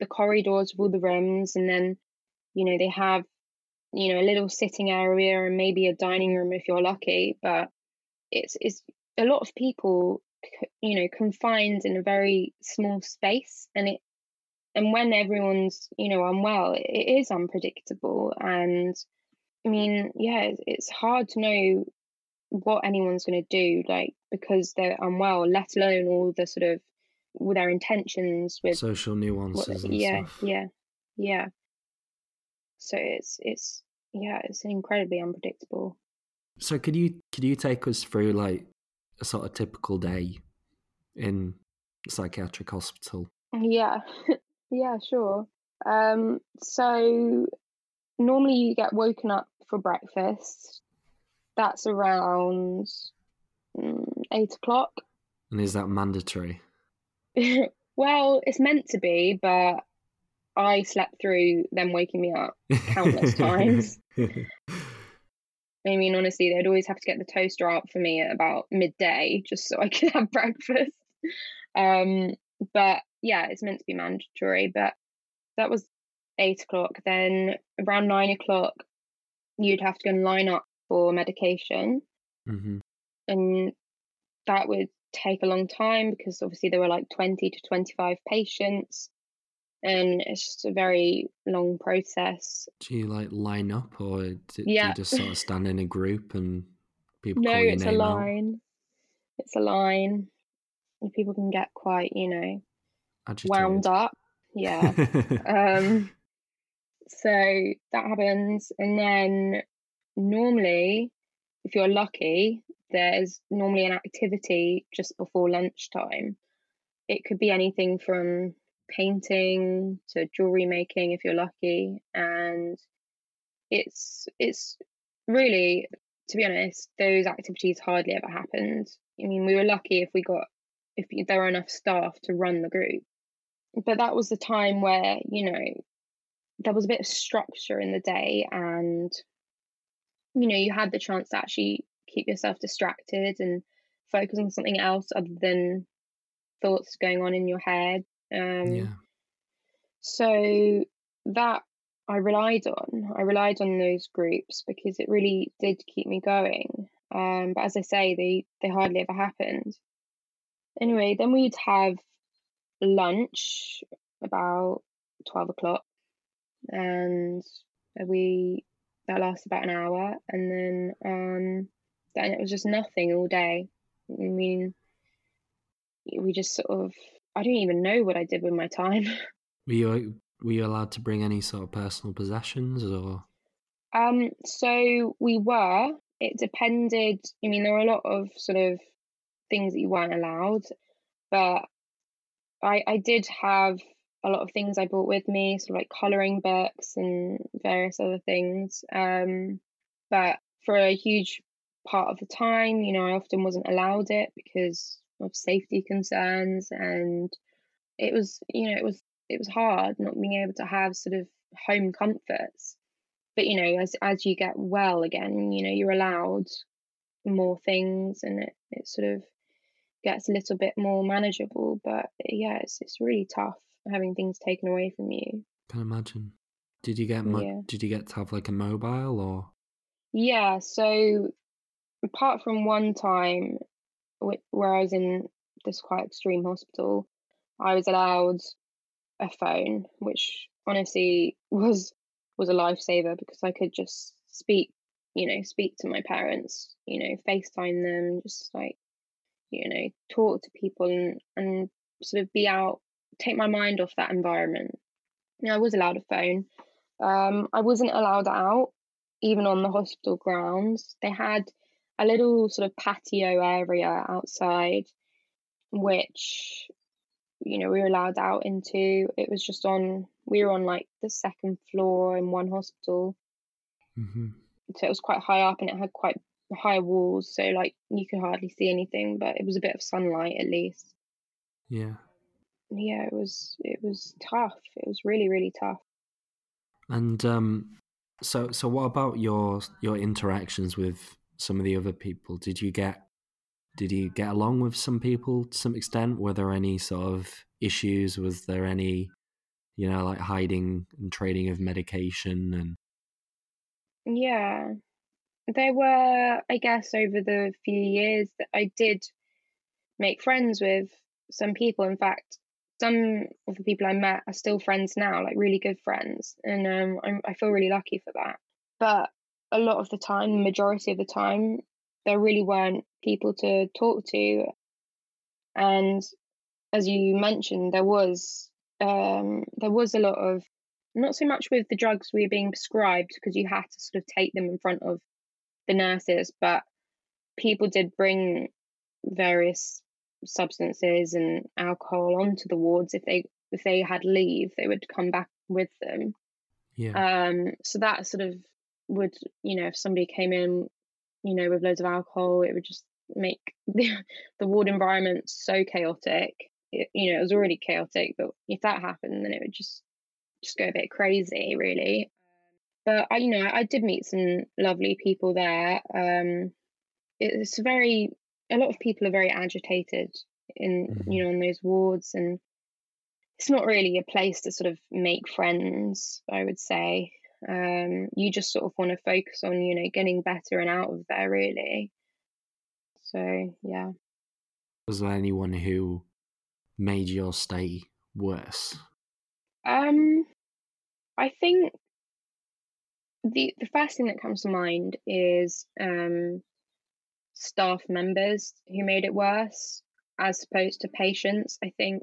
the corridors with all the rooms, and then, you know, they have you know a little sitting area and maybe a dining room if you're lucky but it's it's a lot of people you know confined in a very small space and it and when everyone's you know unwell it is unpredictable. And i mean yeah it's hard to know what anyone's going to do like because they're unwell let alone all the sort of with their intentions with social nuances what, yeah stuff. yeah yeah. So it's it's yeah it's incredibly unpredictable. So could you could you take us through like a sort of typical day in a psychiatric hospital? Yeah yeah sure um so normally you get woken up for breakfast that's around mm, eight o'clock and is that mandatory well it's meant to be but I slept through them waking me up countless times. I mean, honestly, they'd always have to get the toaster out for me at about midday just so I could have breakfast. Um, but yeah, it's meant to be mandatory. But that was eight o'clock. Then around nine o'clock, you'd have to go and line up for medication. Mm-hmm. And that would take a long time because obviously there were like 20 to 25 patients and it's just a very long process. Do you like line up, or do, yeah. do you just sort of stand in a group and people? No, it's a line. Out? It's a line. And people can get quite, you know, Agitated. wound up. Yeah. um. So that happens, and then normally, if you're lucky, there's normally an activity just before lunchtime it could be anything from painting to jewelry making if you're lucky and it's it's really to be honest those activities hardly ever happened i mean we were lucky if we got if there were enough staff to run the group but that was the time where you know there was a bit of structure in the day and you know you had the chance to actually keep yourself distracted and focus on something else other than thoughts going on in your head um, yeah. so that i relied on i relied on those groups because it really did keep me going um, but as i say they they hardly ever happened anyway then we'd have lunch about 12 o'clock and we that lasted about an hour and then um then it was just nothing all day. I mean we just sort of i don't even know what i did with my time. Were you were you allowed to bring any sort of personal possessions or? Um so we were. It depended i mean there were a lot of sort of things that you weren't allowed but i i did have a lot of things I brought with me, sort of like colouring books and various other things. Um, but for a huge part of the time, you know, I often wasn't allowed it because of safety concerns, and it was, you know, it was it was hard not being able to have sort of home comforts. But you know, as as you get well again, you know, you're allowed more things, and it it sort of gets a little bit more manageable. But yeah, it's it's really tough having things taken away from you. Can imagine. Did you get mo- yeah. did you get to have like a mobile or? Yeah, so apart from one time where I was in this quite extreme hospital, I was allowed a phone, which honestly was was a lifesaver because I could just speak, you know, speak to my parents, you know, FaceTime them, just like, you know, talk to people and and sort of be out take my mind off that environment. You know, I was allowed a phone. Um, I wasn't allowed out, even on the hospital grounds. They had a little sort of patio area outside, which, you know, we were allowed out into. It was just on, we were on like the second floor in one hospital. Mm-hmm. So it was quite high up and it had quite high walls. So, like, you could hardly see anything, but it was a bit of sunlight at least. Yeah yeah, it was it was tough. It was really really tough. And um, so so what about your your interactions with some of the other people? Did you get did you get along with some people to some extent? Were there any sort of issues? Was there any you know like hiding and trading of medication and yeah there were i guess over the few years that i did make friends with some people. In fact some of the people I met are still friends now, like really good friends, and um, I'm, I feel really lucky for that. But a lot of the time, the majority of the time, there really weren't people to talk to, and as you mentioned, there was um, there was a lot of not so much with the drugs we were being prescribed because you had to sort of take them in front of the nurses, but people did bring various substances and alcohol onto the wards. If they if they had leave they would come back with them. Yeah. Um so that sort of would you know if somebody came in you know with loads of alcohol it would just make the, the ward environment so chaotic. It, you know it was already chaotic but if that happened then it would just just go a bit crazy really but I, you know I did meet some lovely people there um it's very a lot of people are very agitated in mm-hmm. you know in those wards and it's not really a place to sort of make friends i would say. Um, you just sort of want to focus on you know getting better and out of there really. So yeah. Was there anyone who made your stay worse? Um i think the the first thing that comes to mind is um staff members who made it worse as opposed to patients. I think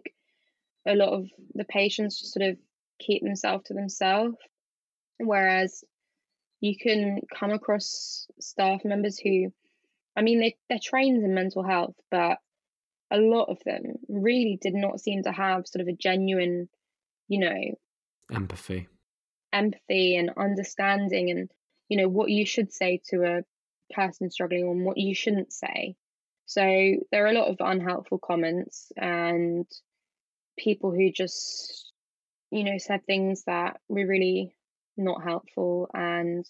a lot of the patients just sort of keep themselves to themselves, whereas you can come across staff members who, I mean, they, they're trained in mental health, but a lot of them really did not seem to have sort of a genuine, you know, empathy, empathy and understanding, and you know what you should say to a person struggling and what you shouldn't say. So there are a lot of unhelpful comments and people who just, you know, said things that were really not helpful and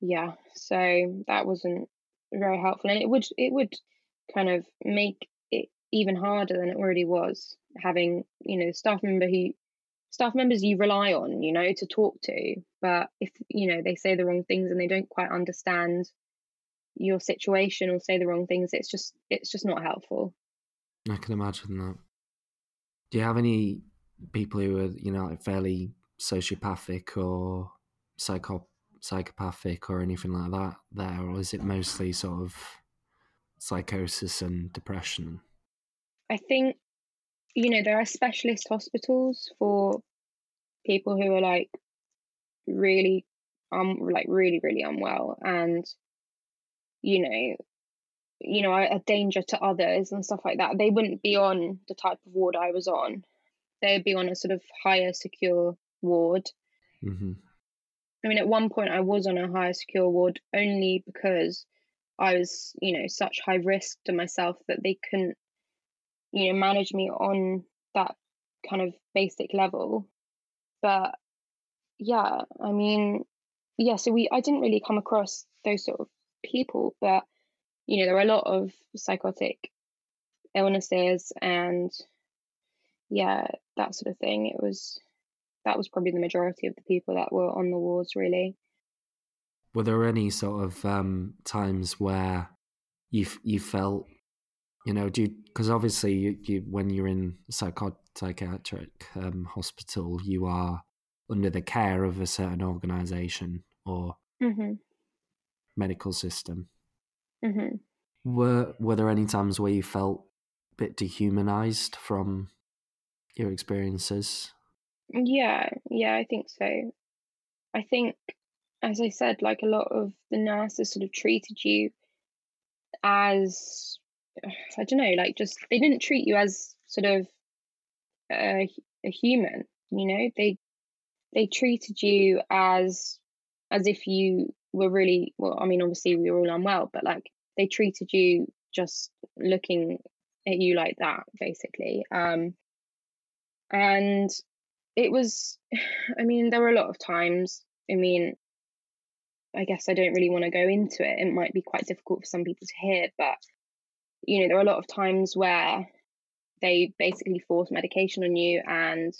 yeah, so that wasn't very helpful and it would it would kind of make it even harder than it already was having, you know, staff member who staff members you rely on, you know, to talk to, but if you know they say the wrong things and they don't quite understand your situation or say the wrong things, it's just it's just not helpful. I can imagine that. Do you have any people who are, you know, like fairly sociopathic or psycho psychopathic or anything like that there, or is it mostly sort of psychosis and depression? I think, you know, there are specialist hospitals for people who are like really um like really really unwell and you know you know a danger to others and stuff like that. They wouldn't be on the type of ward i was on. They'd be on a sort of higher secure ward. Mm-hmm. i mean at one point i was on a higher secure ward only because i was you know such high risk to myself that they couldn't you know manage me on that kind of basic level but yeah i mean yeah so we i didn't really come across those sort of people, but you know, there are a lot of psychotic illnesses and yeah, that sort of thing. It was that was probably the majority of the people that were on the wards really. Were there any sort of um, times where you you felt, you know, do because obviously you, you, when you're in psychiatric um, hospital, you are under the care of a certain organisation or mm-hmm medical system. Mm-hmm. Were Were there any times where you felt a bit dehumanized from your experiences? Yeah, yeah, I think so. I think, as I said, like a lot of the nurses sort of treated you as I don't know, like just they didn't treat you as sort of a, a human. You know, they they treated you as as if you were really well i mean obviously we were all unwell but like they treated you just looking at you like that basically um and it was i mean there were a lot of times i mean i guess i don't really want to go into it it might be quite difficult for some people to hear but you know there are a lot of times where they basically force medication on you and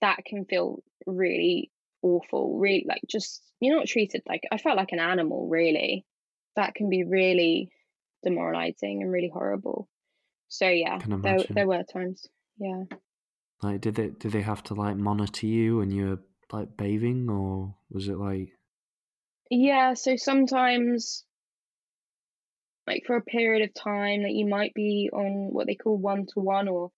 that can feel really awful really like just you're not treated like i felt like an animal really. That can be really demoralizing and really horrible. So yeah there, there were times yeah. Like did they did they have to like monitor you when you were like bathing or was it like yeah so sometimes like for a period of time that you might be on what they call one to one or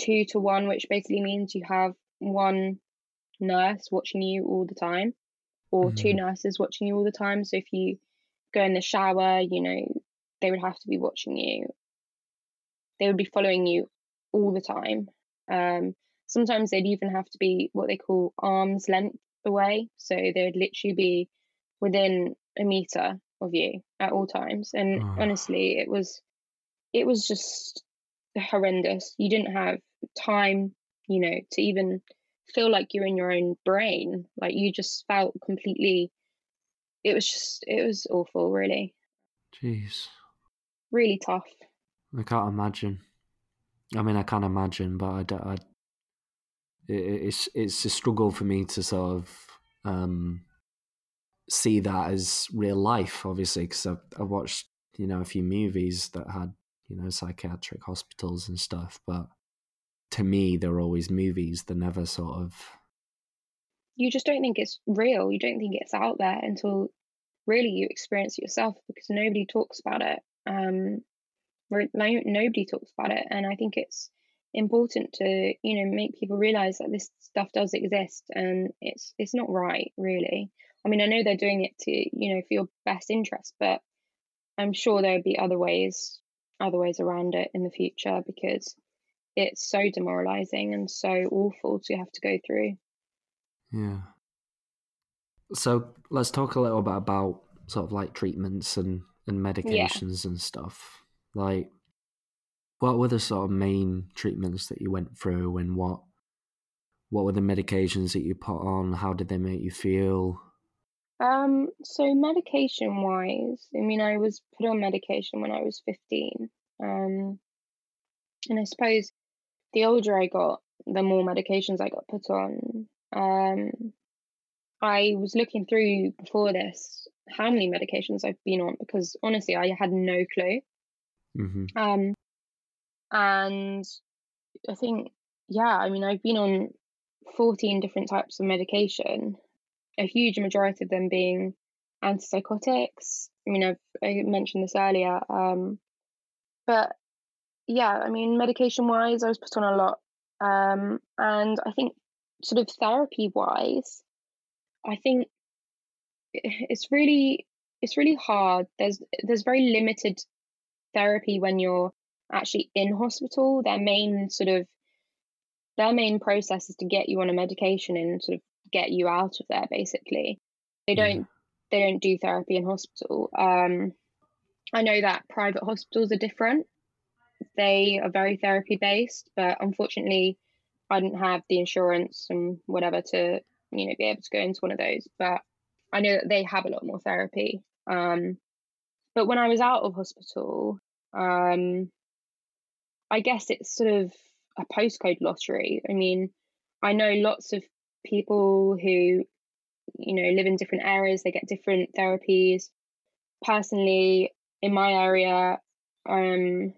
two to one which basically means you have one nurse watching you all the time or mm. two mm-hmm. nurses watching you all the time. So if you go in the shower, you know, they would have to be watching you. They would be following you all the time. Um, sometimes they'd even have to be what they call arm's length away. So they'd literally be within a meter of you at all times. And oh. honestly, it was it was just horrendous. You didn't have time, you know, to even feel like you're in your own brain. Like you just felt completely. It was just. It was awful, really. Jeez. Really tough. I can't imagine. I mean, I can't imagine, but I, I it, it's it's a struggle for me to sort of um, see that as real life, obviously, because I, I watched you know a few movies that had you know psychiatric hospitals and stuff, but to me, they're always movies. They're never sort of. You just don't think it's real. You don't think it's out there until really you experience it yourself because nobody talks about it. Um, nobody talks about it, and I think it's important to you know make people realize that this stuff does exist and it's it's not right really i mean i know they're doing it to you know for your best interest but i'm sure there would be other ways other ways around it in the future because it's so demoralizing and so awful to have to go through. Yeah. So let's talk a little bit about sort of like treatments and, and medications yeah. and stuff. Like, what were the sort of main treatments that you went through and what what were the medications that you put on? How did they make you feel? Um, so medication wise, I mean, I was put on medication when I was 15. Um, and I suppose the older I got, the more medications I got put on. Um, I was looking through before this how many medications I've been on because honestly, I had no clue. Mm-hmm. Um, and I think, yeah, I mean, I've been on 14 different types of medication, a huge majority of them being antipsychotics. I mean, I've I mentioned this earlier. Um, but yeah, I mean, medication wise, I was put on a lot. Um, and I think, sort of therapy wise, I think it's really it's really hard. There's there's very limited therapy when you're actually in hospital. Their main sort of their main process is to get you on a medication and sort of get you out of there. Basically, they don't yeah. they don't do therapy in hospital. Um, I know that private hospitals are different. They are very therapy based, but unfortunately, I didn't have the insurance and whatever to you know be able to go into one of those. But I know that they have a lot more therapy. Um, but when I was out of hospital, um, I guess it's sort of a postcode lottery. I mean, I know lots of people who, you know, live in different areas, they get different therapies. Personally, in my area, um,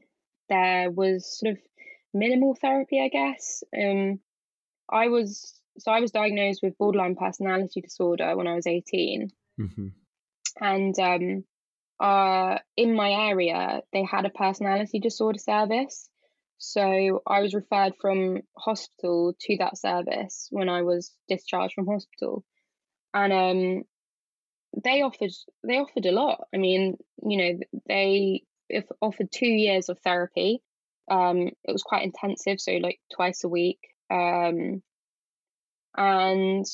there was sort of minimal therapy, I guess. Um, I was so I was diagnosed with borderline personality disorder when I was 18. Mm-hmm. And um, uh, in my area, they had a personality disorder service. So I was referred from hospital to that service when I was discharged from hospital. And um, they offered they offered a lot. I mean, you know, they offered two years of therapy. Um, it was quite intensive, so like twice a week. Um, and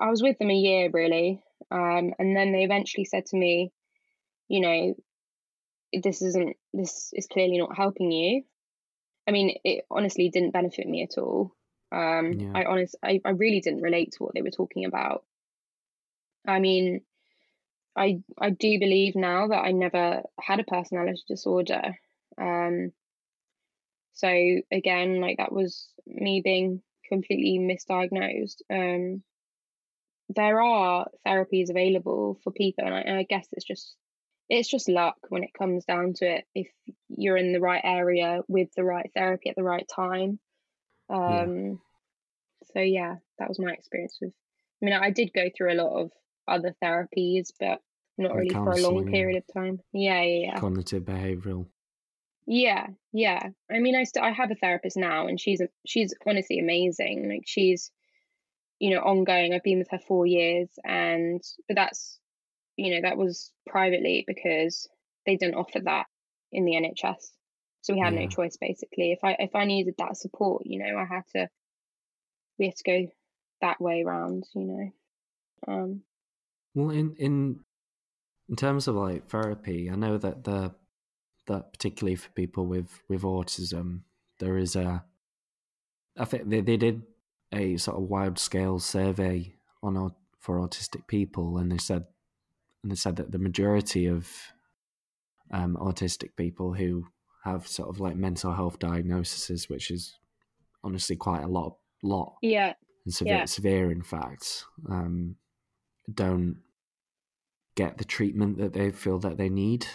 I was with them a year really. Um, and then they eventually said to me, you know, this isn't this is clearly not helping you. I mean, it honestly didn't benefit me at all. Um, yeah. I honest, I, I really didn't relate to what they were talking about. I mean, I I do believe now that I never had a personality disorder. Um, so again, like that was me being completely misdiagnosed. Um, there are therapies available for people, and I, and I guess it's just it's just luck when it comes down to it. If you're in the right area with the right therapy at the right time. Um, yeah. So yeah, that was my experience with. I mean, I did go through a lot of other therapies, but not really for a long period of time. Yeah, yeah, yeah. Cognitive behavioral. Yeah, yeah. I mean, I still I have a therapist now, and she's she's honestly amazing. Like she's, you know, ongoing. I've been with her four years, and but that's, you know, that was privately because they didn't offer that in the NHS, so we had yeah. no choice basically. If I if I needed that support, you know, I had to. We had to go that way around, you know. Um. Well, in in in terms of like therapy, I know that the that particularly for people with with autism, there is a. I think they they did a sort of wide scale survey on for autistic people, and they said and they said that the majority of um, autistic people who have sort of like mental health diagnoses, which is honestly quite a lot, lot, yeah, and severe, yeah. severe in fact, um, don't get the treatment that they feel that they need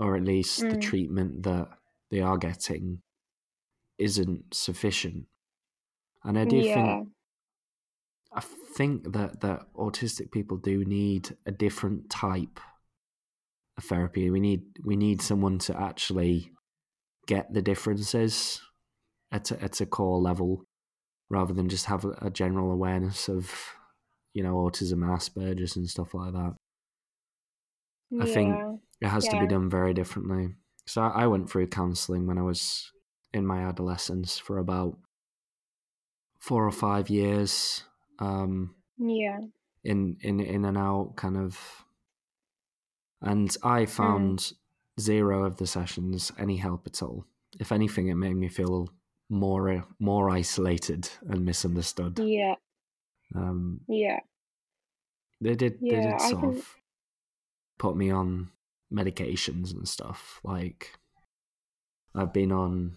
or at least mm. the treatment that they are getting isn't sufficient. And I do yeah. think I think that that autistic people do need a different type of therapy. We need we need someone to actually get the differences at a, at a core level, rather than just have a, a general awareness of you know autism and Asperger's and stuff like that. Yeah. I think it has yeah. to be done very differently. So I, I went through counselling when I was in my adolescence for about four or five years. Um, Yeah. in in in and out kind of and i Mm. found zero of the sessions any help at all if anything it made me feel more more isolated and misunderstood Yeah. um Yeah. they did they Yeah, did I sort can- of put me on medications and stuff like i've been on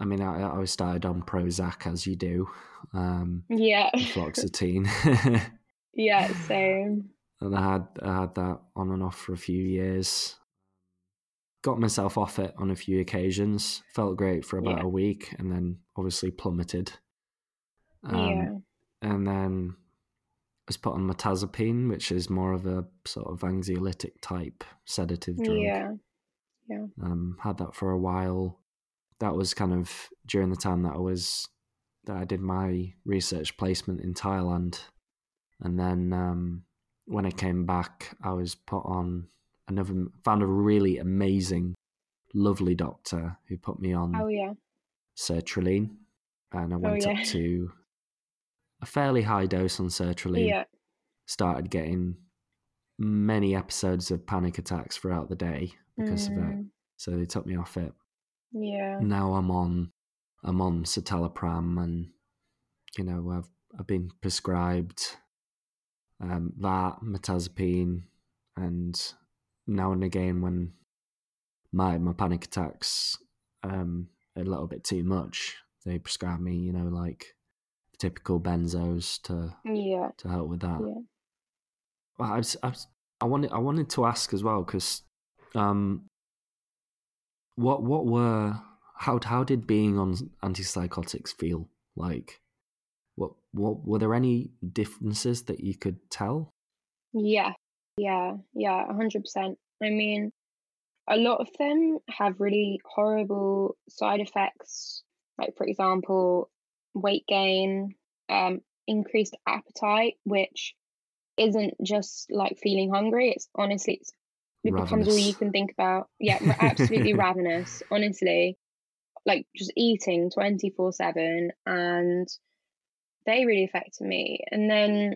i mean i, I was started on prozac as you do um Yeah. fluoxetine yeah. Same. and I had I had that on and off for a few years. Got myself off it on a few occasions. Felt great for about Yeah. a week, and then obviously plummeted. Um, yeah. And then I was put on mirtazapine, which is more of a sort of anxiolytic type sedative drug. Yeah. Um, had that for a while. That was kind of during the time that I was that I did my research placement in Thailand, and then um, when I came back, I was put on another. Found a really amazing, lovely doctor who put me on Oh yeah. sertraline, and I went yeah. up to a fairly high dose on sertraline. Yeah. Started getting many episodes of panic attacks throughout the day because of it. Mm, So they took me off it. Yeah. Now I'm on I'm on citalopram and you know I've I've been prescribed um, that mirtazapine and now and again when my my panic attacks um a little bit too much they prescribe me you know like typical benzos to Yeah. to help with that Yeah. well, I, was, I, was, I wanted I wanted to ask as well because um, what what were how how did being on antipsychotics feel like? What what were there any differences that you could tell? Yeah, yeah, yeah, hundred percent. I mean, a lot of them have really horrible side effects, like for example, weight gain, um, increased appetite, which isn't just like feeling hungry. It's honestly, it's, it becomes all you can think about. Yeah, absolutely ravenous. Honestly, like just eating twenty four seven, and they really affected me. And then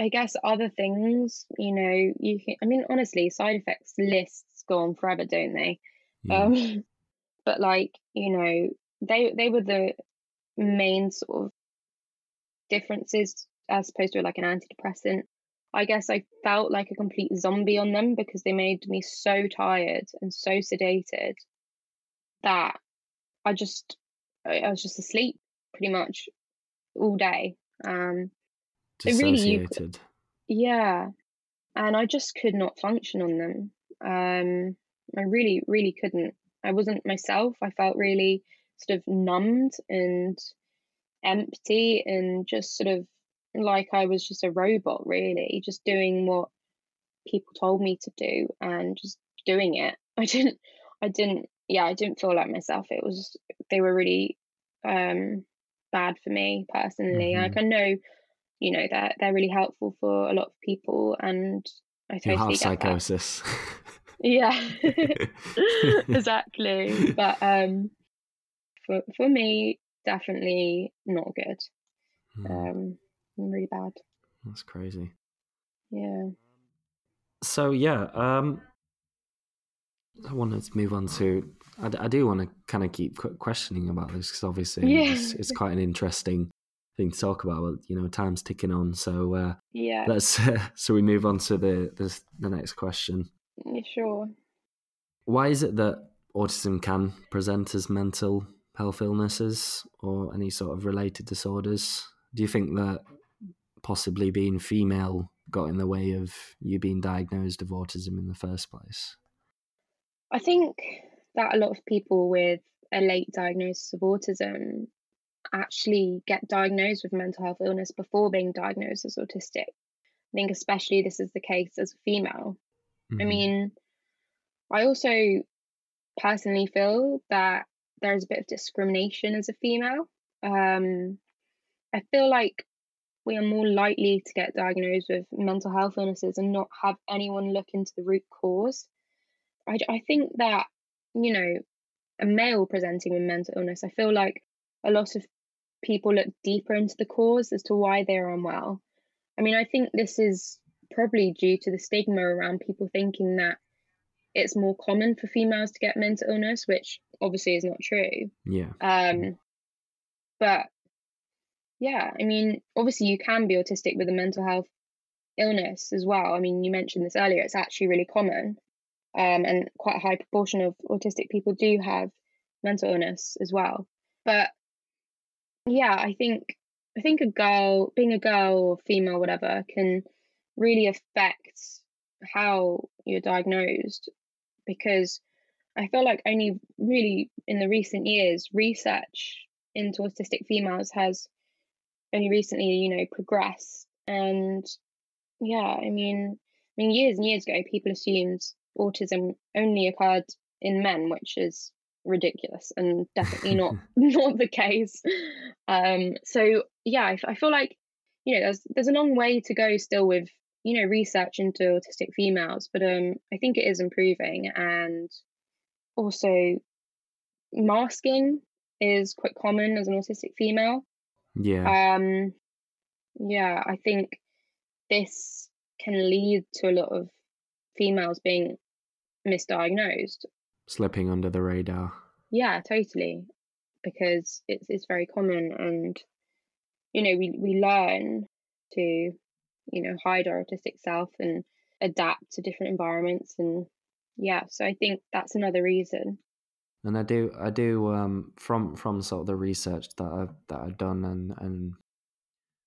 I guess other things, you know, you can, I mean, honestly, side effects lists go on forever, don't they? Yeah. Um, but like, you know, they they were the main sort of differences as opposed to like an antidepressant. I guess I felt like a complete zombie on them because they made me so tired and so sedated that I just I was just asleep pretty much all day. Um, it really- could- yeah, and I just could not function on them. Um, I really, really couldn't. I wasn't myself. I felt really sort of numbed and empty and just sort of like I was just a robot, really, just doing what people told me to do and just doing it. I didn't, I didn't, yeah, I didn't feel like myself. It was, they were really um, bad for me personally. Mhm. Like I know you know they're they're really helpful for a lot of people and i You totally have get that psychosis. yeah exactly but um for for me definitely not good Hmm, um really bad That's crazy. yeah So yeah, um, I wanted to move on to. I do want to kind of keep questioning about this because obviously Yeah. it's, it's quite an interesting thing to talk about. You know, time's ticking on, so uh, yeah let's. so we move on to the, the the next question. yeah, sure Why is it that autism can present as mental health illnesses or any sort of related disorders? Do you think that possibly being female got in the way of you being diagnosed of autism in the first place? I think that a lot of people with a late diagnosis of autism actually get diagnosed with mental health illness before being diagnosed as autistic. I think, especially, this is the case as a female. I Mhm. mean, I also personally feel that there's a bit of discrimination as a female. Um, I feel like we are more likely to get diagnosed with mental health illnesses and not have anyone look into the root cause. I, I think that, you know, a male presenting with mental illness, I feel like a lot of people look deeper into the cause as to why they're unwell. I mean, I think this is probably due to the stigma around people thinking that it's more common for females to get mental illness, which obviously is not true. Yeah. Um, but yeah, I mean, obviously you can be autistic with a mental health illness as well. I mean, you mentioned this earlier; it's actually really common, um, and quite a high proportion of autistic people do have mental illness as well. But yeah, I think I think a girl, being a girl or female, whatever, can really affect how you're diagnosed because I feel like only really in the recent years research into autistic females has only recently, you know, progressed. And yeah, I mean, I mean, years and years ago, people assumed autism only occurred in men, which is ridiculous and definitely not not the case. Um, so yeah, I, I feel like you know there's there's a long way to go still with you know research into autistic females, but um, I think it is improving and also masking is quite common as an autistic female. Yeah. Um, yeah, I think this can lead to a lot of females being misdiagnosed. Slipping under the radar. Yeah, totally. Because it's it's very common and you know, we, we learn to, you know, hide our autistic self and adapt to different environments and yeah, so I think that's another reason. And I do I do um from from sort of the research that I've that I've done and and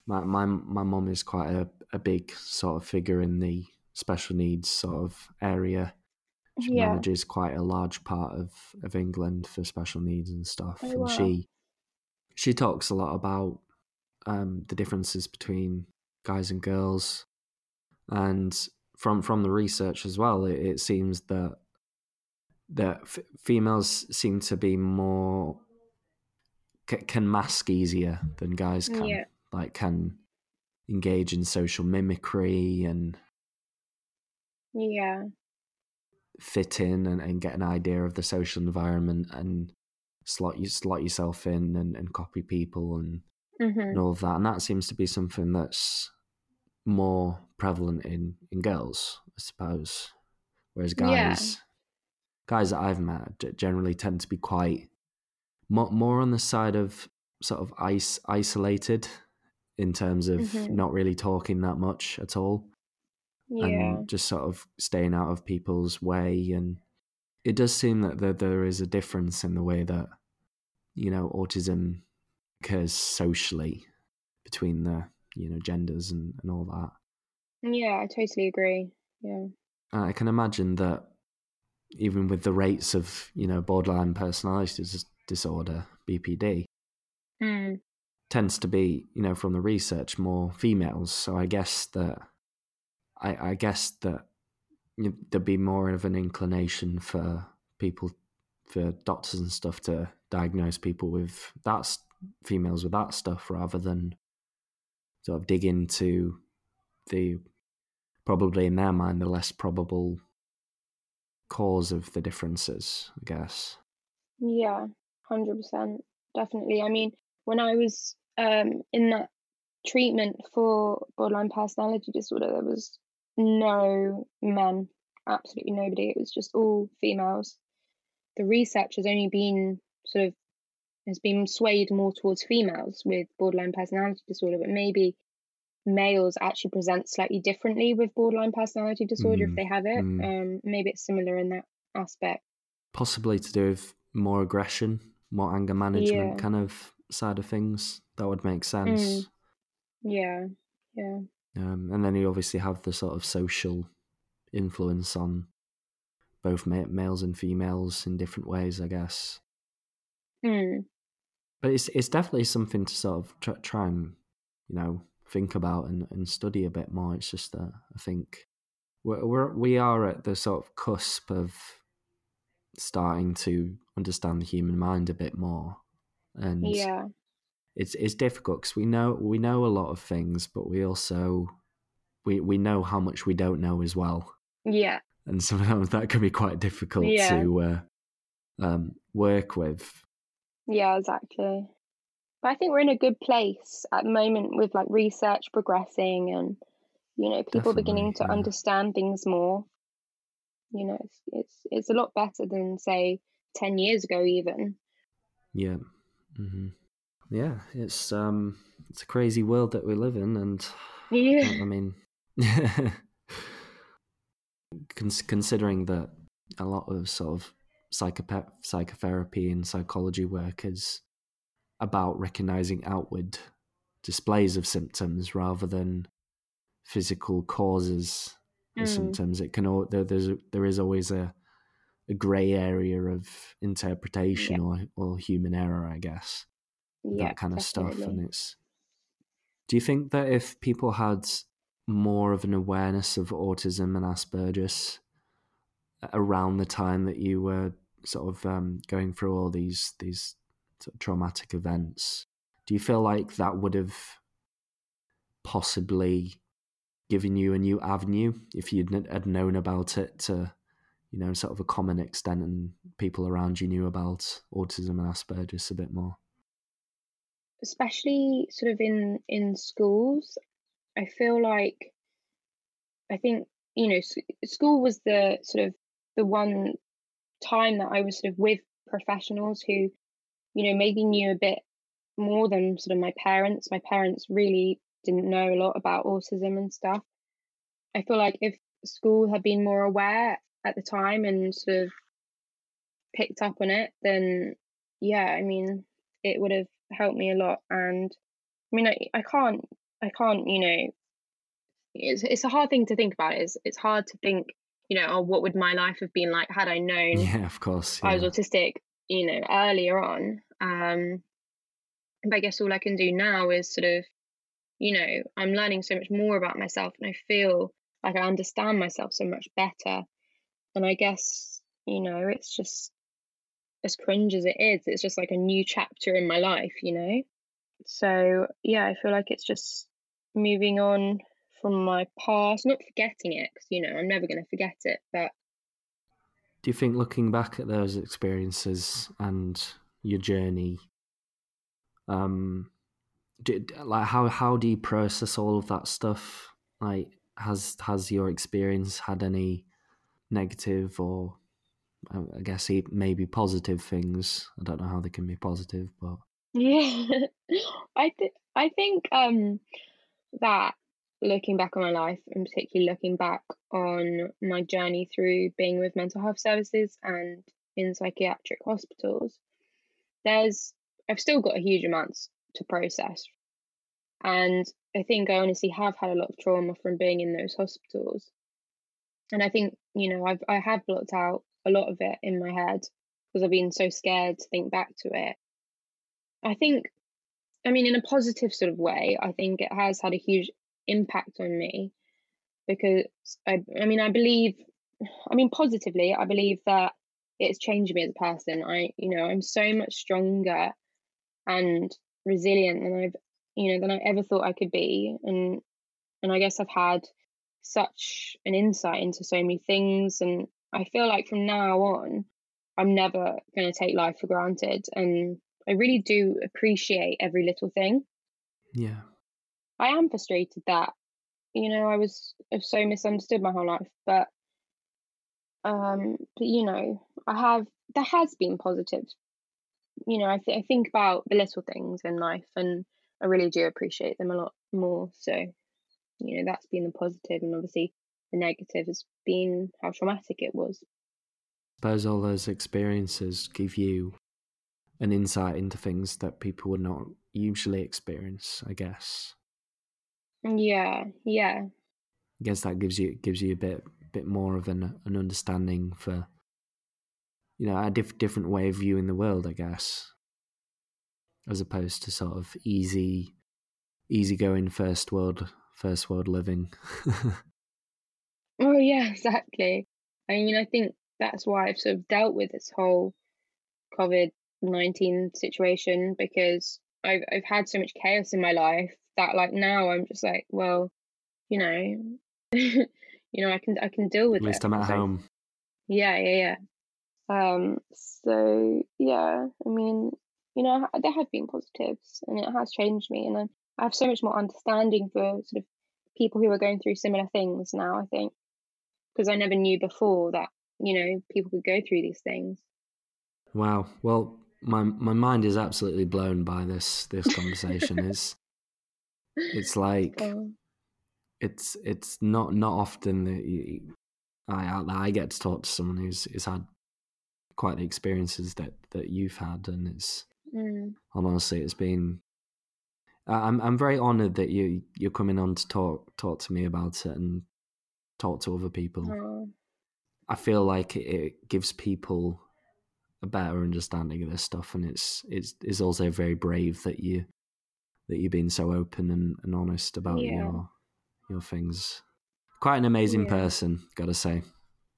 my my my mum is quite a, a big sort of figure in the special needs sort of area she Yeah. manages quite a large part of, of England for special needs and stuff. Oh, and wow. she she talks a lot about um, the differences between guys and girls, and from from the research as well, it, it seems that that f- females seem to be more c- can mask easier than guys can. Yeah. Like can engage in social mimicry and Yeah. fit in and, and get an idea of the social environment and slot you slot yourself in and, and copy people and, hmm and all of that. And that seems to be something that's more prevalent in, in girls, I suppose. Whereas guys guys that I've met generally tend to be quite more, more on the side of sort of ice isolated in terms of Mhm. not really talking that much at all Yeah. and just sort of staying out of people's way. And it does seem that there, there is a difference in the way that, you know, autism occurs socially between the, you know, genders and, and all that. Yeah, I totally agree. Yeah. I can imagine that even with the rates of, you know, borderline personality disorder, BPD, Mm. tends to be, you know, from the research, more females. So I guess that, I, I guess that you know, there'd be more of an inclination for people, for doctors and stuff to diagnose people with that, females with that stuff rather than sort of dig into the, probably in their mind, the less probable cause of the differences, I guess. Yeah, hundred percent, definitely. I mean, when I was um in that treatment for borderline personality disorder, there was no men, absolutely nobody. It was just all females. The research has only been sort of has been swayed more towards females with borderline personality disorder, but maybe males actually present slightly differently with borderline personality disorder if Mm, they have it. mm. Um, maybe it's similar in that aspect. possibly to do with more aggression, more anger management Yeah. kind of side of things. That would make sense. Yeah, yeah. Um, and then you obviously have the sort of social influence on both ma- males and females in different ways, I guess. Mm. But it's it's definitely something to sort of try, try and you know think about and, and study a bit more. It's just that I think we're, we're we are at the sort of cusp of starting to understand the human mind a bit more, and Yeah, it's it's difficult because we know we know a lot of things, but we also we we know how much we don't know as well. yeah, and sometimes that can be quite difficult yeah. to uh, um, work with. Yeah, exactly. But I think we're in a good place at the moment with like research progressing and you know people Definitely, beginning to yeah. understand things more. You know, it's, it's it's a lot better than say ten years ago even. Yeah. Mm-hmm. Yeah, it's um, it's a crazy world that we live in, and yeah, I mean, considering that a lot of sort of psychopath psychotherapy and psychology work is about recognizing outward displays of symptoms rather than physical causes of mm. symptoms. It can there, there's there is always a a grey area of interpretation yeah. or or human error, I guess. Yeah, that kind of definitely. stuff, and it's. Do you think that if people had more of an awareness of autism and Asperger's around the time that you were sort of um, going through all these these traumatic events, do you feel like that would have possibly given you a new avenue if you had known about it to, you know, sort of a common extent and people around you knew about autism and Asperger's a bit more? Especially sort of in in schools, I feel like I think you know school was the sort of the one time that I was sort of with professionals who, you know, maybe knew a bit more than sort of my parents. My parents really didn't know a lot about autism and stuff. I feel like if school had been more aware at the time and sort of picked up on it, then yeah, I mean, it would have helped me a lot. And I mean, I, I can't, I can't, you know, it's it's a hard thing to think about. It's it's hard to think you know, oh, what would my life have been like had I known? Yeah, of course. Yeah. I was autistic, you know, earlier on. Um, but I guess all I can do now is sort of, you know, I'm learning so much more about myself, and I feel like I understand myself so much better. And I guess, you know, it's just as cringe as it is, it's just like a new chapter in my life, you know. So yeah, I feel like it's just moving on from my past, not forgetting it, because, you know, I'm never going to forget it, but. Do you think looking back at those experiences and your journey, um, do, like how how do you process all of that stuff? Like, has has your experience had any negative or I guess maybe positive things? I don't know how they can be positive, but yeah, I th- I think um that looking back on my life and particularly looking back on my journey through being with mental health services and in psychiatric hospitals, there's I've still got a huge amount to process. And I think I honestly have had a lot of trauma from being in those hospitals. And I think, you know, I've I have blocked out a lot of it in my head because I've been so scared to think back to it. I think I mean, in a positive sort of way, I think it has had a huge impact on me because I I mean I believe I mean positively I believe that it's changed me as a person. I you know I'm so much stronger and resilient than I've you know than I ever thought I could be and and I guess I've had such an insight into so many things and I feel like from now on I'm never going to take life for granted and I really do appreciate every little thing. Yeah. I am frustrated that you know I was so misunderstood my whole life, but um, but you know I have there has been positive. You know I th- I think about the little things in life, and I really do appreciate them a lot more. So you know that's been the positive, and obviously the negative has been how traumatic it was. I suppose all those experiences give you an insight into things that people would not usually experience, I guess. Yeah, yeah. I guess that gives you gives you a bit bit more of an an understanding for you know a diff- different way of viewing the world, I guess, as opposed to sort of easy easy going first world first world living. oh yeah, exactly. I mean, I think that's why I've sort of dealt with this whole COVID nineteen situation because I've I've had so much chaos in my life that like now I'm just like, well, you know, you know, I can I can deal with At least it. I'm at So- home. Yeah, yeah, yeah. Um, so yeah, I mean, you know, there have been positives, and it has changed me, and I, I have so much more understanding for sort of people who are going through similar things now. I think because I never knew before that you know people could go through these things. Wow. Well, my my mind is absolutely blown by this this conversation. it's it's like Um, it's it's not not often that you, I that I get to talk to someone who's who's had quite the experiences that that you've had, and it's mm, honestly, it's been. I'm I'm very honoured that you you're coming on to talk talk to me about it and talk to other people. oh, I feel like it, it gives people a better understanding of this stuff, and it's it's it's also very brave that you that you've been so open and, and honest about Yeah. your your things. Quite an amazing Yeah. person, gotta say.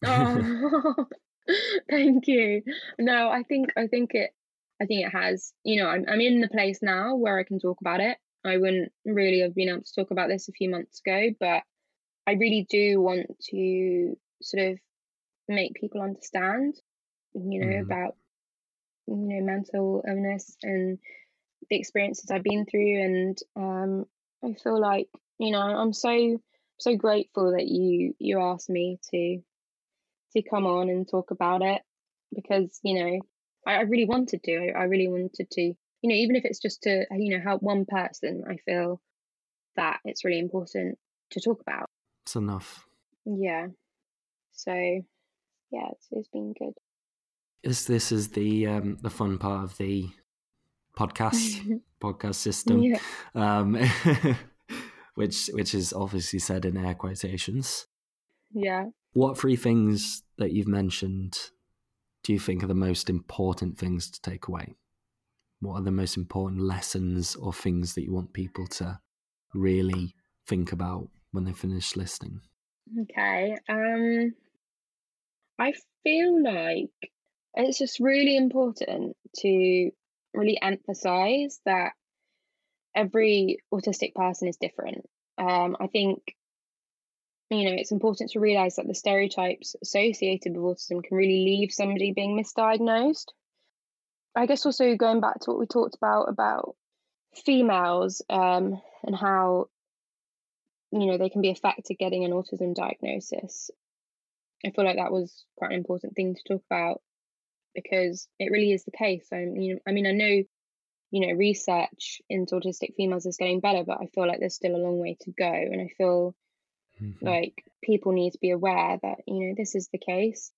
oh, thank you. No, I think I think it I think it has. You know, I'm I'm in the place now where I can talk about it. I wouldn't really have been able to talk about this a few months ago, but I really do want to sort of make people understand, you know, Mhm. about you know mental illness and the experiences I've been through, and um, I feel like you know I'm so so grateful that you you asked me to to come on and talk about it because you know I, I really wanted to. I, I really wanted to, you know, even if it's just to you know help one person. I feel that it's really important to talk about. It's enough. Yeah. So yeah, it's, it's been good. This this is the um, the fun part of the podcast podcast system. yeah. um, which which is obviously said in air quotations. Yeah. What three things that you've mentioned do you think are the most important things to take away? What are the most important lessons or things that you want people to really think about when they finish listening? Okay. Um I feel like it's just really important to really emphasize that every autistic person is different. Um, I think you know it's important to realize that the stereotypes associated with autism can really leave somebody being misdiagnosed. I guess also going back to what we talked about about females um, and how you know they can be affected getting an autism diagnosis. I feel like that was quite an important thing to talk about because it really is the case. I mean, I mean, I know, you know, research into autistic females is getting better, but I feel like there's still a long way to go. And I feel Mhm. like people need to be aware that you know this is the case.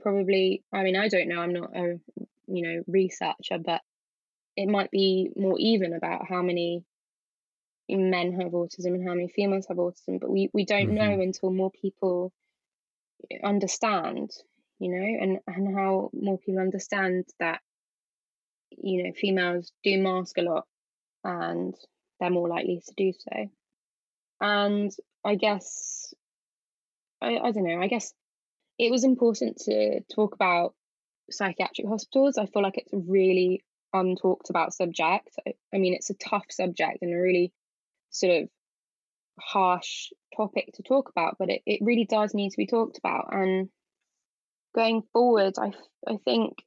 Probably, I mean, I don't know. I'm not a you know researcher, but it might be more even about how many men have autism and how many females have autism, but we we don't know Mhm. until more people understand, you know, and and how more people understand that you know females do mask a lot and they're more likely to do so. And I guess I, I don't know, I guess it was important to talk about psychiatric hospitals. I feel like it's a really untalked about subject. I, I mean, it's a tough subject and a really sort of harsh topic to talk about, but it, it really does need to be talked about. And going forward, I, I think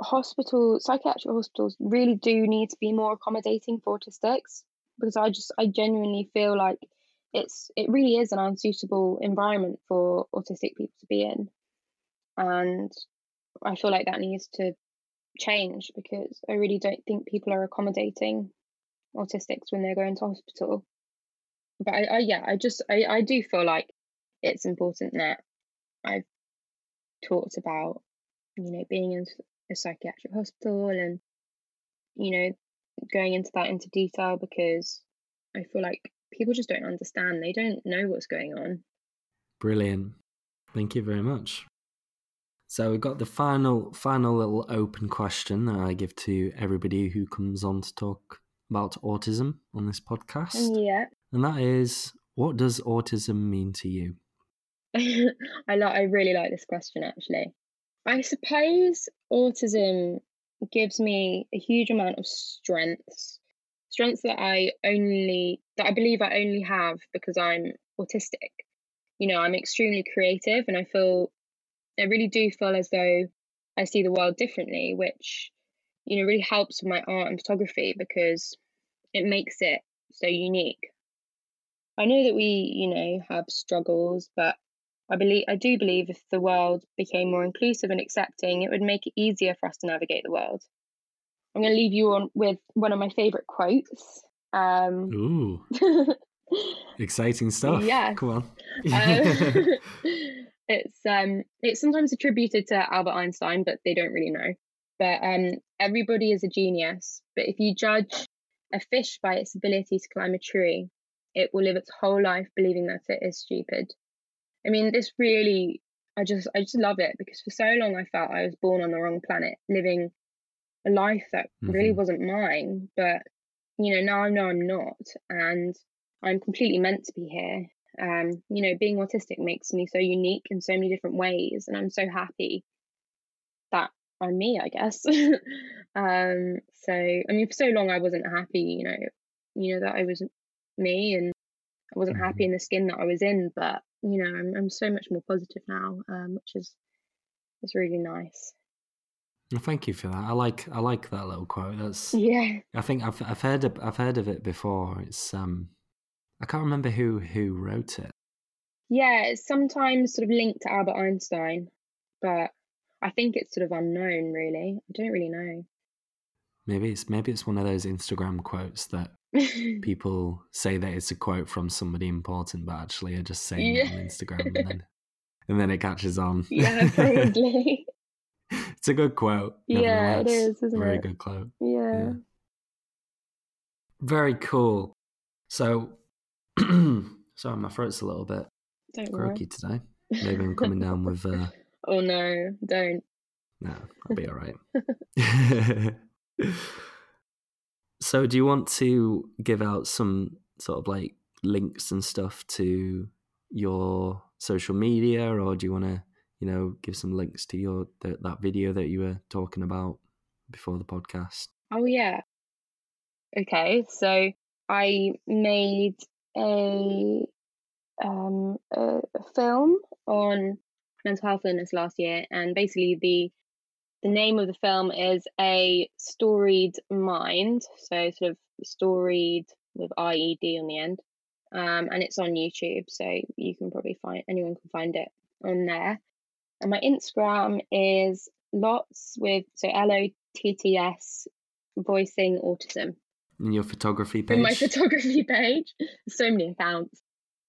hospital psychiatric hospitals really do need to be more accommodating for autistics because I just I genuinely feel like it's it really is an unsuitable environment for autistic people to be in. And I feel like that needs to change because I really don't think people are accommodating autistics when they're going to hospital. But I, I yeah, I just I, I do feel like it's important that I've talked about, you know, being in a psychiatric hospital and, you know, going into that into detail because I feel like people just don't understand. They don't know what's going on. Brilliant. Thank you very much. So we've got the final final little open question that I give to everybody who comes on to talk about autism on this podcast. Yeah. And that is what does autism mean to you? I like I really like this question actually. I suppose autism gives me a huge amount of strengths. Strengths that I only that I believe I only have because I'm autistic. you know, I'm extremely creative and I feel, I really do feel as though I see the world differently, which, you know, really helps with my art and photography because it makes it so unique. I know that we, you know, have struggles, but I believe I do believe if the world became more inclusive and accepting, it would make it easier for us to navigate the world. I'm going to leave you on with one of my favorite quotes. Um, Ooh. Exciting stuff. Yeah. Come on. um, it's um it's sometimes attributed to Albert Einstein, but they don't really know. But um everybody is a genius, but if you judge a fish by its ability to climb a tree, it will live its whole life believing that it is stupid. I mean, this really I just I just love it because for so long I felt I was born on the wrong planet, living a life that mm-hmm. really wasn't mine. But you know, now I know I'm not, and I'm completely meant to be here. Um, you know, being autistic makes me so unique in so many different ways, and I'm so happy that I'm me, I guess. um, so I mean, for so long I wasn't happy, you know, you know that I wasn't me, and I wasn't happy mm-hmm. in the skin that I was in. But you know, I'm I'm so much more positive now, um, which is is really nice. Well, thank you for that. I like I like that little quote. That's yeah. I think I've I've heard of, I've heard of it before. It's um I can't remember who who wrote it. Yeah, it's sometimes sort of linked to Albert Einstein, but I think it's sort of unknown. Really, I don't really know. Maybe it's maybe it's one of those Instagram quotes that people say that it's a quote from somebody important, but actually are just saying yeah. it on Instagram, and then and then it catches on. Yeah, probably. it's a good quote. Yeah, it is. Isn't Very it? good quote. Yeah. yeah. Very cool. So Sorry, my throat's a little bit don't croaky today. Maybe I'm coming down with. Uh... oh no! Don't. No, I'll be all right. So, do you want to give out some sort of like links and stuff to your social media, or do you want to, you know, give some links to your the, that video that you were talking about before the podcast? Oh yeah. Okay, so I made a um, a, film on mental health illness last year, and basically the the name of the film is a storied mind, so sort of storied with I E D on the end, um, and it's on YouTube, so you can probably find anyone can find it on there. And my Instagram is lots with so L O T T S voicing autism. In your photography page? In my photography page. So many accounts.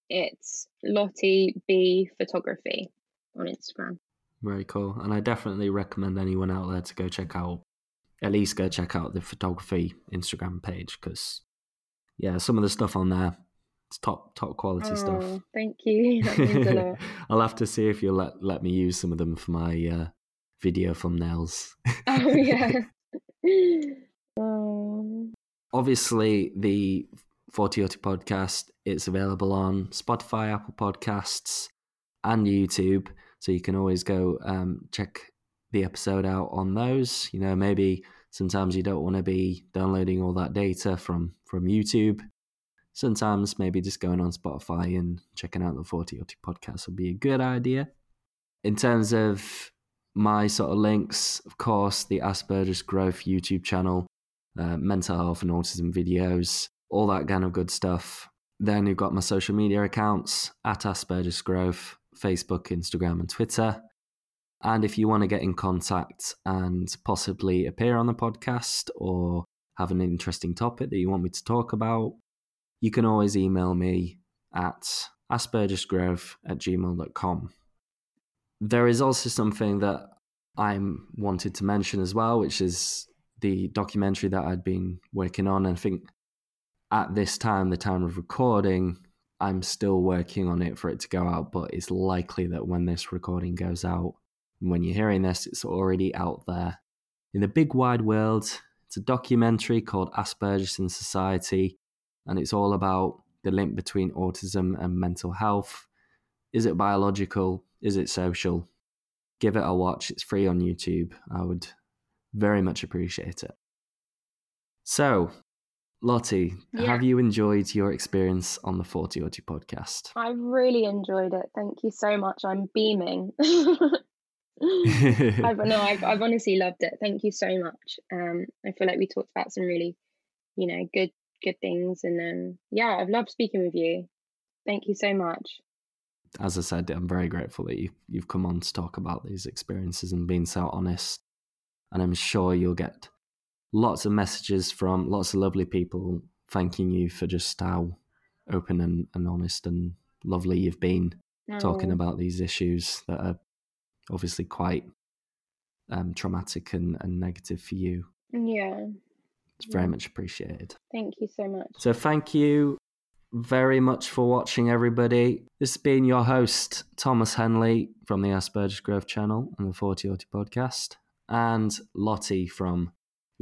It's Lottie B Photography on Instagram. Very cool. And I definitely recommend anyone out there to go check out, at least go check out the photography Instagram page because, yeah, some of the stuff on there, it's top top quality oh, stuff. Thank you. That means a lot. I'll have to see if you'll let, let me use some of them for my uh, video thumbnails. oh, yeah. oh obviously the 40OT podcast it's available on spotify apple podcasts and youtube so you can always go um, check the episode out on those. You know maybe sometimes you don't want to be downloading all that data from from youtube. Sometimes maybe just going on spotify and checking out the 40OT podcast would be a good idea. In terms of my sort of links of course the asperger's growth youtube channel uh, mental health and autism videos, all that kind of good stuff. Then you've got my social media accounts at Asperger's Growth, Facebook, Instagram, and Twitter. And if you want to get in contact and possibly appear on the podcast or have an interesting topic that you want me to talk about, you can always email me at aspergersgrowth at gmail.com. There is also something that I'm wanted to mention as well, which is the documentary that I'd been working on. And I think at this time, the time of recording, I'm still working on it for it to go out, but it's likely that when this recording goes out, and when you're hearing this, it's already out there in the big wide world. It's a documentary called Asperger's in Society, and it's all about the link between autism and mental health. Is it biological? Is it social? Give it a watch. It's free on YouTube. I would very much appreciate it. So, Lottie, Yeah. have you enjoyed your experience on the 40 Auti podcast? I've really enjoyed it. Thank you so much. I'm beaming. I've no, I've, I've honestly loved it. Thank you so much. Um, I feel like we talked about some really, you know, good good things, and um, yeah, I've loved speaking with you. Thank you so much. As I said, I'm very grateful that you, you've come on to talk about these experiences and being so honest. And I'm sure you'll get lots of messages from lots of lovely people thanking you for just how open and, and honest and lovely you've been talking Oh, about these issues that are obviously quite um, traumatic and, and negative for you. Yeah, It's very Yeah. much appreciated. thank you so much. So thank you very much for watching, everybody. This has been your host, Thomas Henley from the Asperger's Growth channel and the 40 Auti podcast, and Lottie from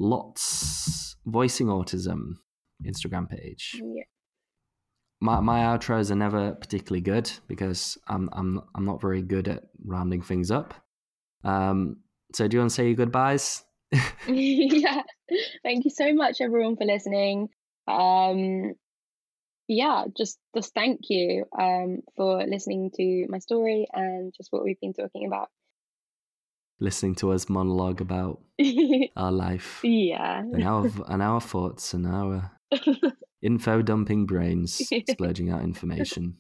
Lots Voicing Autism Instagram page. Yeah. My my outros are never particularly good because I'm I'm I'm not very good at rounding things up. Um, so do you want to say your goodbyes? yeah. Thank you so much, everyone, for listening. Um, yeah, just just thank you um, for listening to my story and just what we've been talking about. Listening to us monologue about our life. yeah. and our and our thoughts and our info dumping brains splurging out information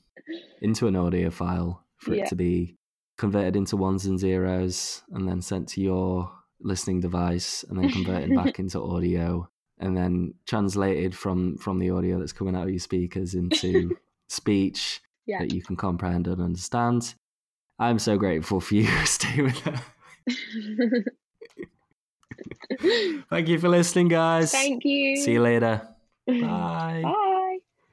into an audio file for Yeah. it to be converted into ones and zeros and then sent to your listening device and then converted back into audio and then translated from from the audio that's coming out of your speakers into speech Yeah. that you can comprehend and understand i'm so grateful for you stay with us thank you for listening guys Thank you. see you later bye Bye.